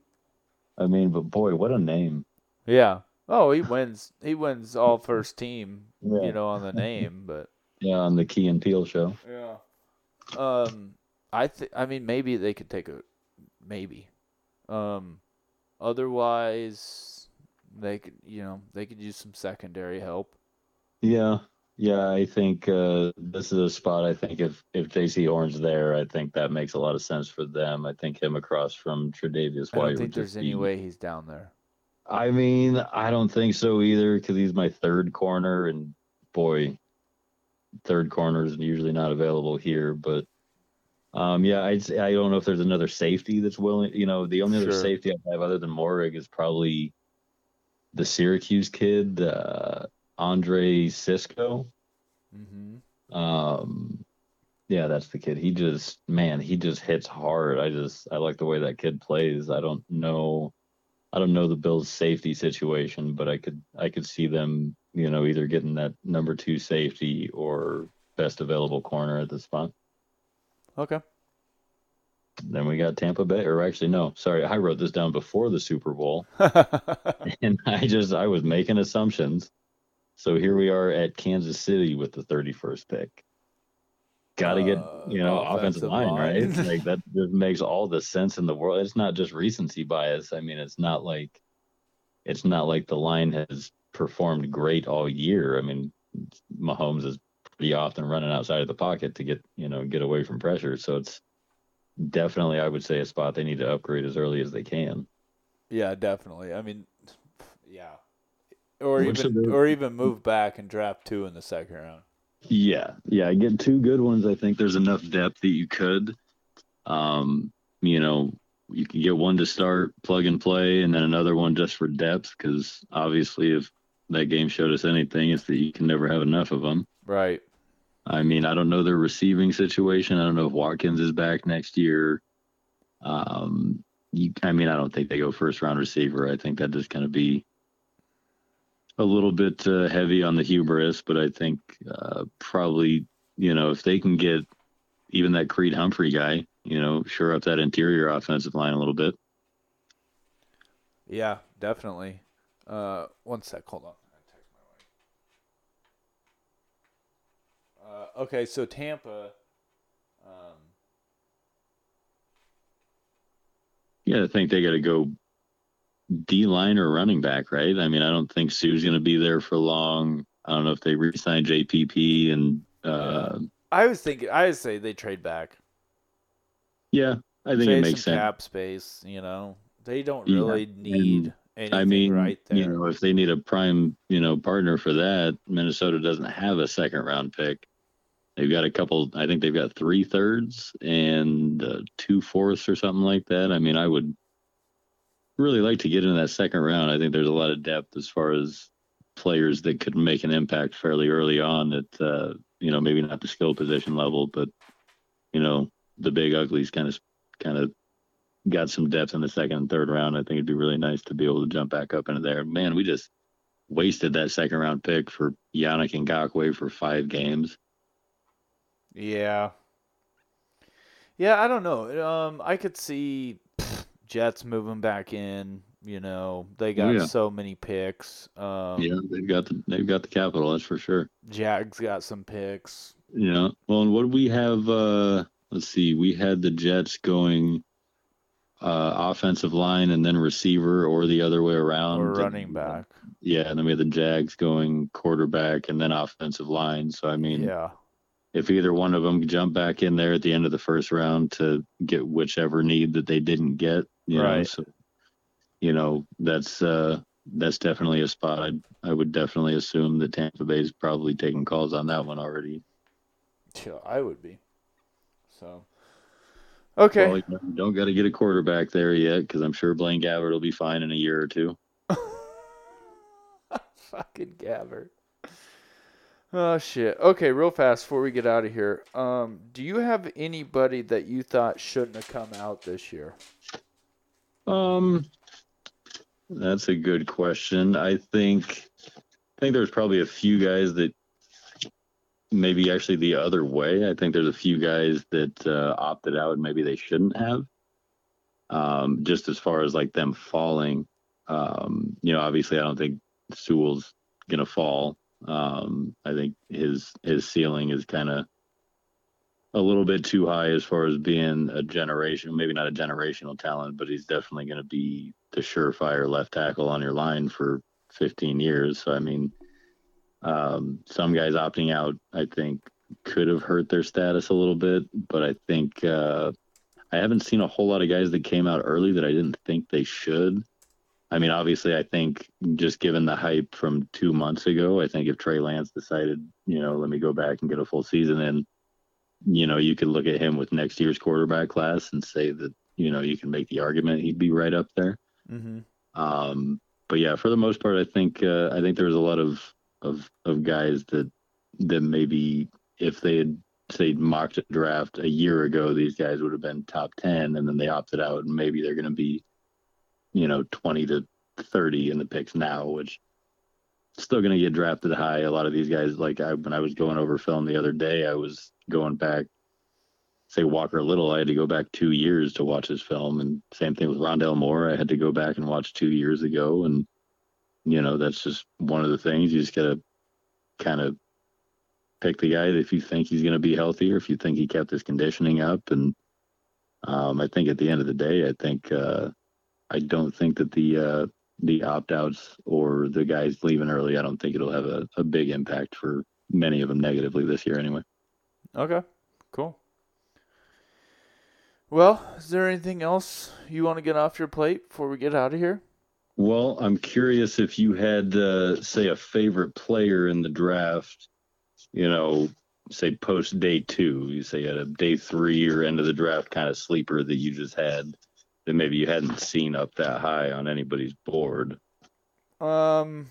I mean, but boy, what a name. Yeah. Oh, he wins. He wins all first team. Yeah. You know, on the name, but Yeah, on the Key and Peele show. yeah. Um, I think. I mean, maybe they could take a maybe. Um, otherwise, they could. You know, they could use some secondary help. Yeah. Yeah, I think uh, this is a spot. I think if if Jaycee Horn's there, I think that makes a lot of sense for them. I think him across from Tre'Davious I White. don't think there's any be- way he's down there. I mean, I don't think so either because he's my third corner, and boy, third corner is usually not available here. But um, yeah, I'd say, I don't know if there's another safety that's willing. You know, the only other safety I have other than Moehrig is probably the Syracuse kid, uh, Andre Cisco. Mm-hmm. Um, yeah, that's the kid. He just, man, he just hits hard. I just, I like the way that kid plays. I don't know, I don't know the Bills' safety situation, but I could, I could see them, you know, either getting that number two safety or best available corner at the spot. Okay. Then we got Tampa Bay, or actually, no, sorry, I wrote this down before the Super Bowl, [laughs] and I just, I was making assumptions. So here we are at Kansas City with the 31st pick. Got to get, Uh, you know, offensive, offensive line, line. right? like that [laughs] just makes all the sense in the world. It's not just recency bias. I mean, it's not like it's not like the line has performed great all year. I mean, Mahomes is pretty often running outside of the pocket to get, you know, get away from pressure. So it's definitely, I would say, a spot they need to upgrade as early as they can. yeah, definitely. I mean, yeah. Or Which even or even move back and draft two in the second round. Yeah, yeah, I get two good ones. I think there's enough depth that you could. Um, you know, you can get one to start, plug and play, and then another one just for depth. Because obviously, if that game showed us anything, it's that you can never have enough of them. Right. I mean, I don't know their receiving situation. I don't know if Watkins is back next year. Um, you, I mean, I don't think they go first round receiver. I think that just going to be a little bit uh, heavy on the hubris, but I think uh, probably, you know, if they can get even that Creed Humphrey guy, you know, sure up that interior offensive line a little bit. Yeah, definitely. Uh, one sec. Hold on. I text my wife. Uh, okay, so Tampa. Um, Yeah, I think they got to go D line or running back, right? I mean, I don't think Suh's going to be there for long. I don't know if they re-sign JPP and uh, I was thinking. I would say they trade back. yeah, I think Save it makes some sense. cap space. You know, they don't Yeah, really need anything I mean, right there. you know, if they need a prime, you know, partner for that, Minnesota doesn't have a second round pick. They've got a couple. I think they've got three thirds and uh, two fourths or something like that. I mean, I would really like to get into that second round. I think there's a lot of depth as far as players that could make an impact fairly early on. At uh, you know, maybe not the skill position level, but you know, the big uglies kind of kind of got some depth in the second and third round. I think it'd be really nice to be able to jump back up into there. Man, we just wasted that second round pick for Yannick Ngakoue for five games. Yeah. Yeah, I don't know. Um, I could see Jets moving back in. You know, they got Oh, yeah. so many picks. Um, yeah, they've got the they've got the capital, that's for sure. Jags got some picks. Yeah. Well, and what do we have? Uh, let's see. We had the Jets going uh, offensive line and then receiver, or the other way around. or running back. Yeah, and then we had the Jags going quarterback and then offensive line. So I mean, Yeah. if either one of them jump back in there at the end of the first round to get whichever need that they didn't get, you know, Right. so you know that's uh, that's definitely a spot. I I would definitely assume that Tampa Bay's probably taking calls on that one already. Yeah, I would be. So. Okay. Well, you don't got to get a quarterback there yet because I'm sure Blaine Gabbert will be fine in a year or two. [laughs] Fucking Gabbert. Oh shit. Okay, real fast before we get out of here. Um, do you have anybody that you thought shouldn't have come out this year? Um, that's a good question. I think I think there's probably a few guys that maybe actually the other way. I think there's a few guys that uh, opted out maybe they shouldn't have. Um, just as far as like them falling, um, you know, obviously I don't think Sewell's gonna fall. Um, I think his his ceiling is kind of a little bit too high as far as being a generation, maybe not a generational talent, but he's definitely going to be the surefire left tackle on your line for 15 years. So I mean, um, some guys opting out, I think, could have hurt their status a little bit, but I think uh, I haven't seen a whole lot of guys that came out early that I didn't think they should. I mean, obviously, I think just given the hype from two months ago, I think if Trey Lance decided, you know, let me go back and get a full season in, you know, you could look at him with next year's quarterback class and say that, you know, you can make the argument he'd be right up there. Mm-hmm. Um, but yeah, for the most part, I think uh, I think there's a lot of of of guys that that maybe if they had say mocked a draft a year ago, these guys would have been top ten, and then they opted out, and maybe they're going to be, you know, twenty to thirty in the picks now, which still going to get drafted high. A lot of these guys, like I, when I was going over film the other day, I was going back. Say Walker Little, I had to go back two years to watch his film, and same thing with Rondale Moore. I had to go back and watch two years ago, and you know that's just one of the things you just got to kind of pick the guy if you think he's going to be healthy or if you think he kept his conditioning up and um, i think at the end of the day i think uh, i don't think that the uh, the opt-outs or the guys leaving early i don't think it'll have a, a big impact for many of them negatively this year anyway Okay, cool. Well, is there anything else you want to get off your plate before we get out of here? well i'm curious if you had uh, say a favorite player in the draft you know, say post day two, you say at a day three or end of the draft kind of sleeper that you just had that maybe you hadn't seen up that high on anybody's board. Um,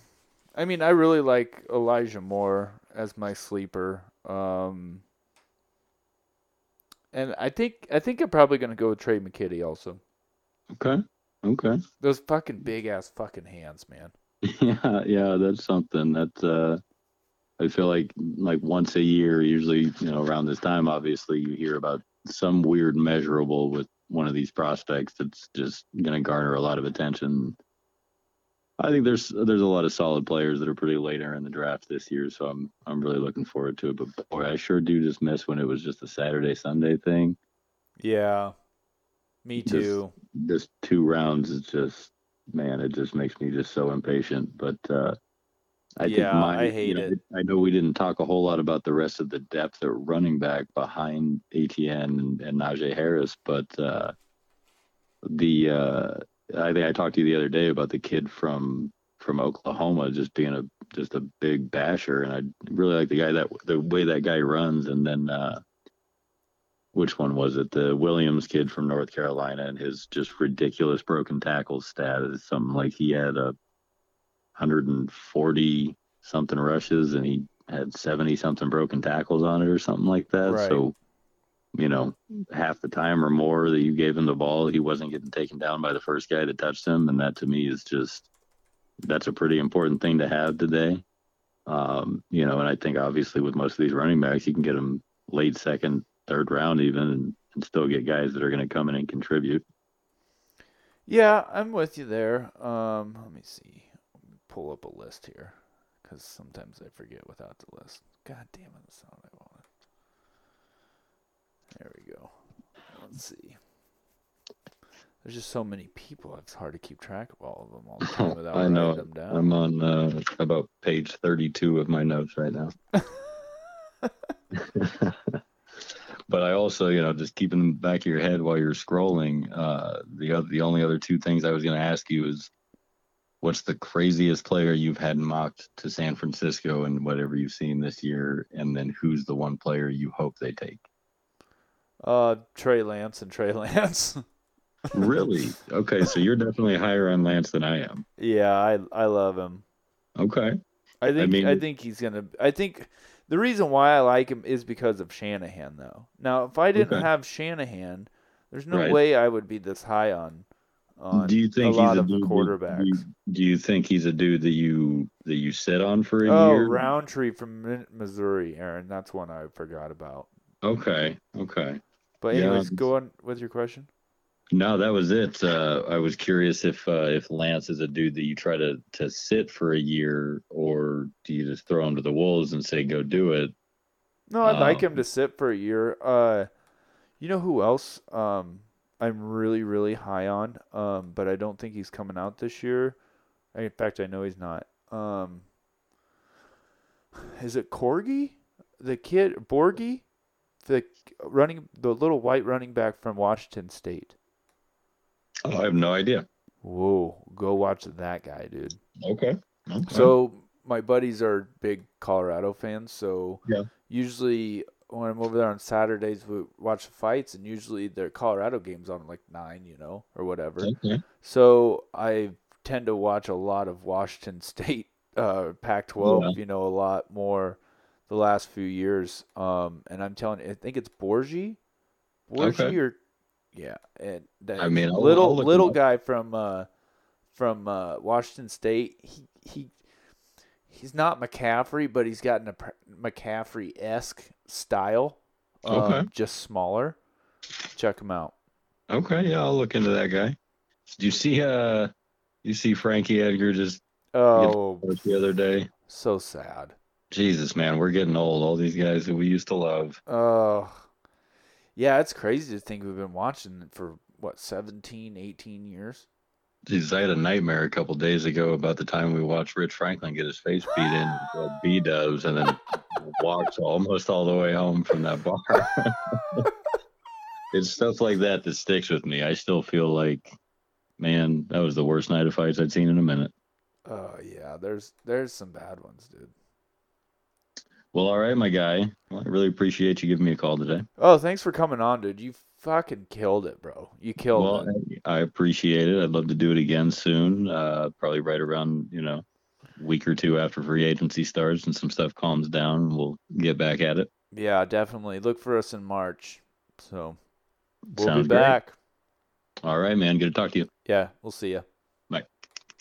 I mean, I really like Elijah Moore as my sleeper. Um, and I think I think I'm probably gonna go with Tre' McKitty also. Okay. Okay. Those fucking big ass fucking hands, man. [laughs] Yeah, yeah, that's something that uh I feel like like once a year, usually, you know, around this time, obviously you hear about some weird measurable with one of these prospects that's just gonna garner a lot of attention. I think there's there's a lot of solid players that are pretty later in the draft this year, so I'm I'm really looking forward to it. But boy, I sure do just miss when it was just a Saturday Sunday thing. Yeah, me Just- too. Just two rounds is just man, it just makes me just so impatient. But uh I Yeah, think my, I hate you know, it. I know we didn't talk a whole lot about the rest of the depth at running back behind Etienne and, and Najee Harris, but uh the uh I think I talked to you the other day about the kid from from Oklahoma just being a just a big basher, and I really like the guy that the way that guy runs. And then uh, which one was it? The Williams kid from North Carolina and his just ridiculous broken tackle stat is something like he had a 140 something rushes and he had 70 something broken tackles on it or something like that. Right. So you know, half the time or more that you gave him the ball, he wasn't getting taken down by the first guy that touched him. And that to me is just, that's a pretty important thing to have today. Um, you know, and I think obviously with most of these running backs, you can get them late second, third round even, and, still get guys that are going to come in and contribute. Yeah, I'm with you there. Um, let me see. Let me pull up a list here, because sometimes I forget without the list. God damn it, that's not I wanted. There we go. Let's see. There's just so many people. It's hard to keep track of all of them all the time [laughs] without I writing know. them down. I'm on uh, about page 32 of my notes right now. [laughs] [laughs] but I also, you know, just keeping them back of your head while you're scrolling. Uh, the other, the only other two things I was going to ask you is, what's the craziest player you've had mocked to San Francisco and whatever you've seen this year, and then who's the one player you hope they take? Uh, Trey Lance and Trey [laughs] Lance. really? Okay, so you're definitely higher on Lance than I am. yeah, I I love him. Okay. I think I, mean- think he's gonna. I think the reason why I like him is because of Shanahan, though. Now, if I didn't Okay. have Shanahan, there's no Right. way I would be this high on on Do you think a lot he's a that- Do you, do you think he's a dude that you that you sit on for a oh, year? Oh, Rountree from Missouri, Aaron. That's one I forgot about. Okay, okay. But Yeah, anyways, it's- go on with your question. No, that was it. Uh, I was curious if uh, if Lance is a dude that you try to to sit for a year, or do you just throw him to the wolves and say go do it? No, I'd like Um, him to sit for a year. Uh, you know who else? Um, I'm really, really high on. Um, but I don't think he's coming out this year. In fact, I know he's not. Um, is it Corgi, the kid Borghi, the running, the little white running back from Washington State? Oh, I have no idea. Whoa, go watch that guy, dude. Okay. okay. So my buddies are big Colorado fans, so Yeah. usually when I'm over there on Saturdays, we watch the fights, and usually their Colorado games on like nine, you know, or whatever. okay. So I tend to watch a lot of Washington [laughs] State, uh, Pac-12, Yeah. you know, a lot more the last few years. Um, and I'm telling you, I think it's Borghi, Borghi Okay. or yeah, and that I mean, I'll- little I'll little up. guy from uh, from uh, Washington State. He he he's not McCaffrey, but he's got an McCaffrey esque style. Um, Okay. just smaller. Check him out. Okay, yeah, I'll look into that guy. Do you see uh you see Frankie Edgar just Oh, the other day? so sad. Jesus, man, we're getting old. All these guys that we used to love. Oh, yeah, it's crazy to think we've been watching for what 17, 18 years. Jesus, I had a nightmare a couple days ago about the time we watched Rich Franklin get his face beat in [laughs] with B dubs and then walked almost all the way home from that bar. [laughs] it's stuff like that that sticks with me. I still feel like, man, that was the worst night of fights I'd seen in a minute. Oh yeah, there's there's some bad ones, dude. Well, all right, my guy. Well, I really appreciate you giving me a call today. Oh, thanks for coming on, dude. You fucking killed it, bro. You killed Well, it. I appreciate it. I'd love to do it again soon. Uh, probably right around, you know, week or two after free agency starts and some stuff calms down. We'll get back at it. Yeah, definitely. Look for us in March. So we'll Sounds be great. back. All right, man. Good to talk to you. Yeah, we'll see you.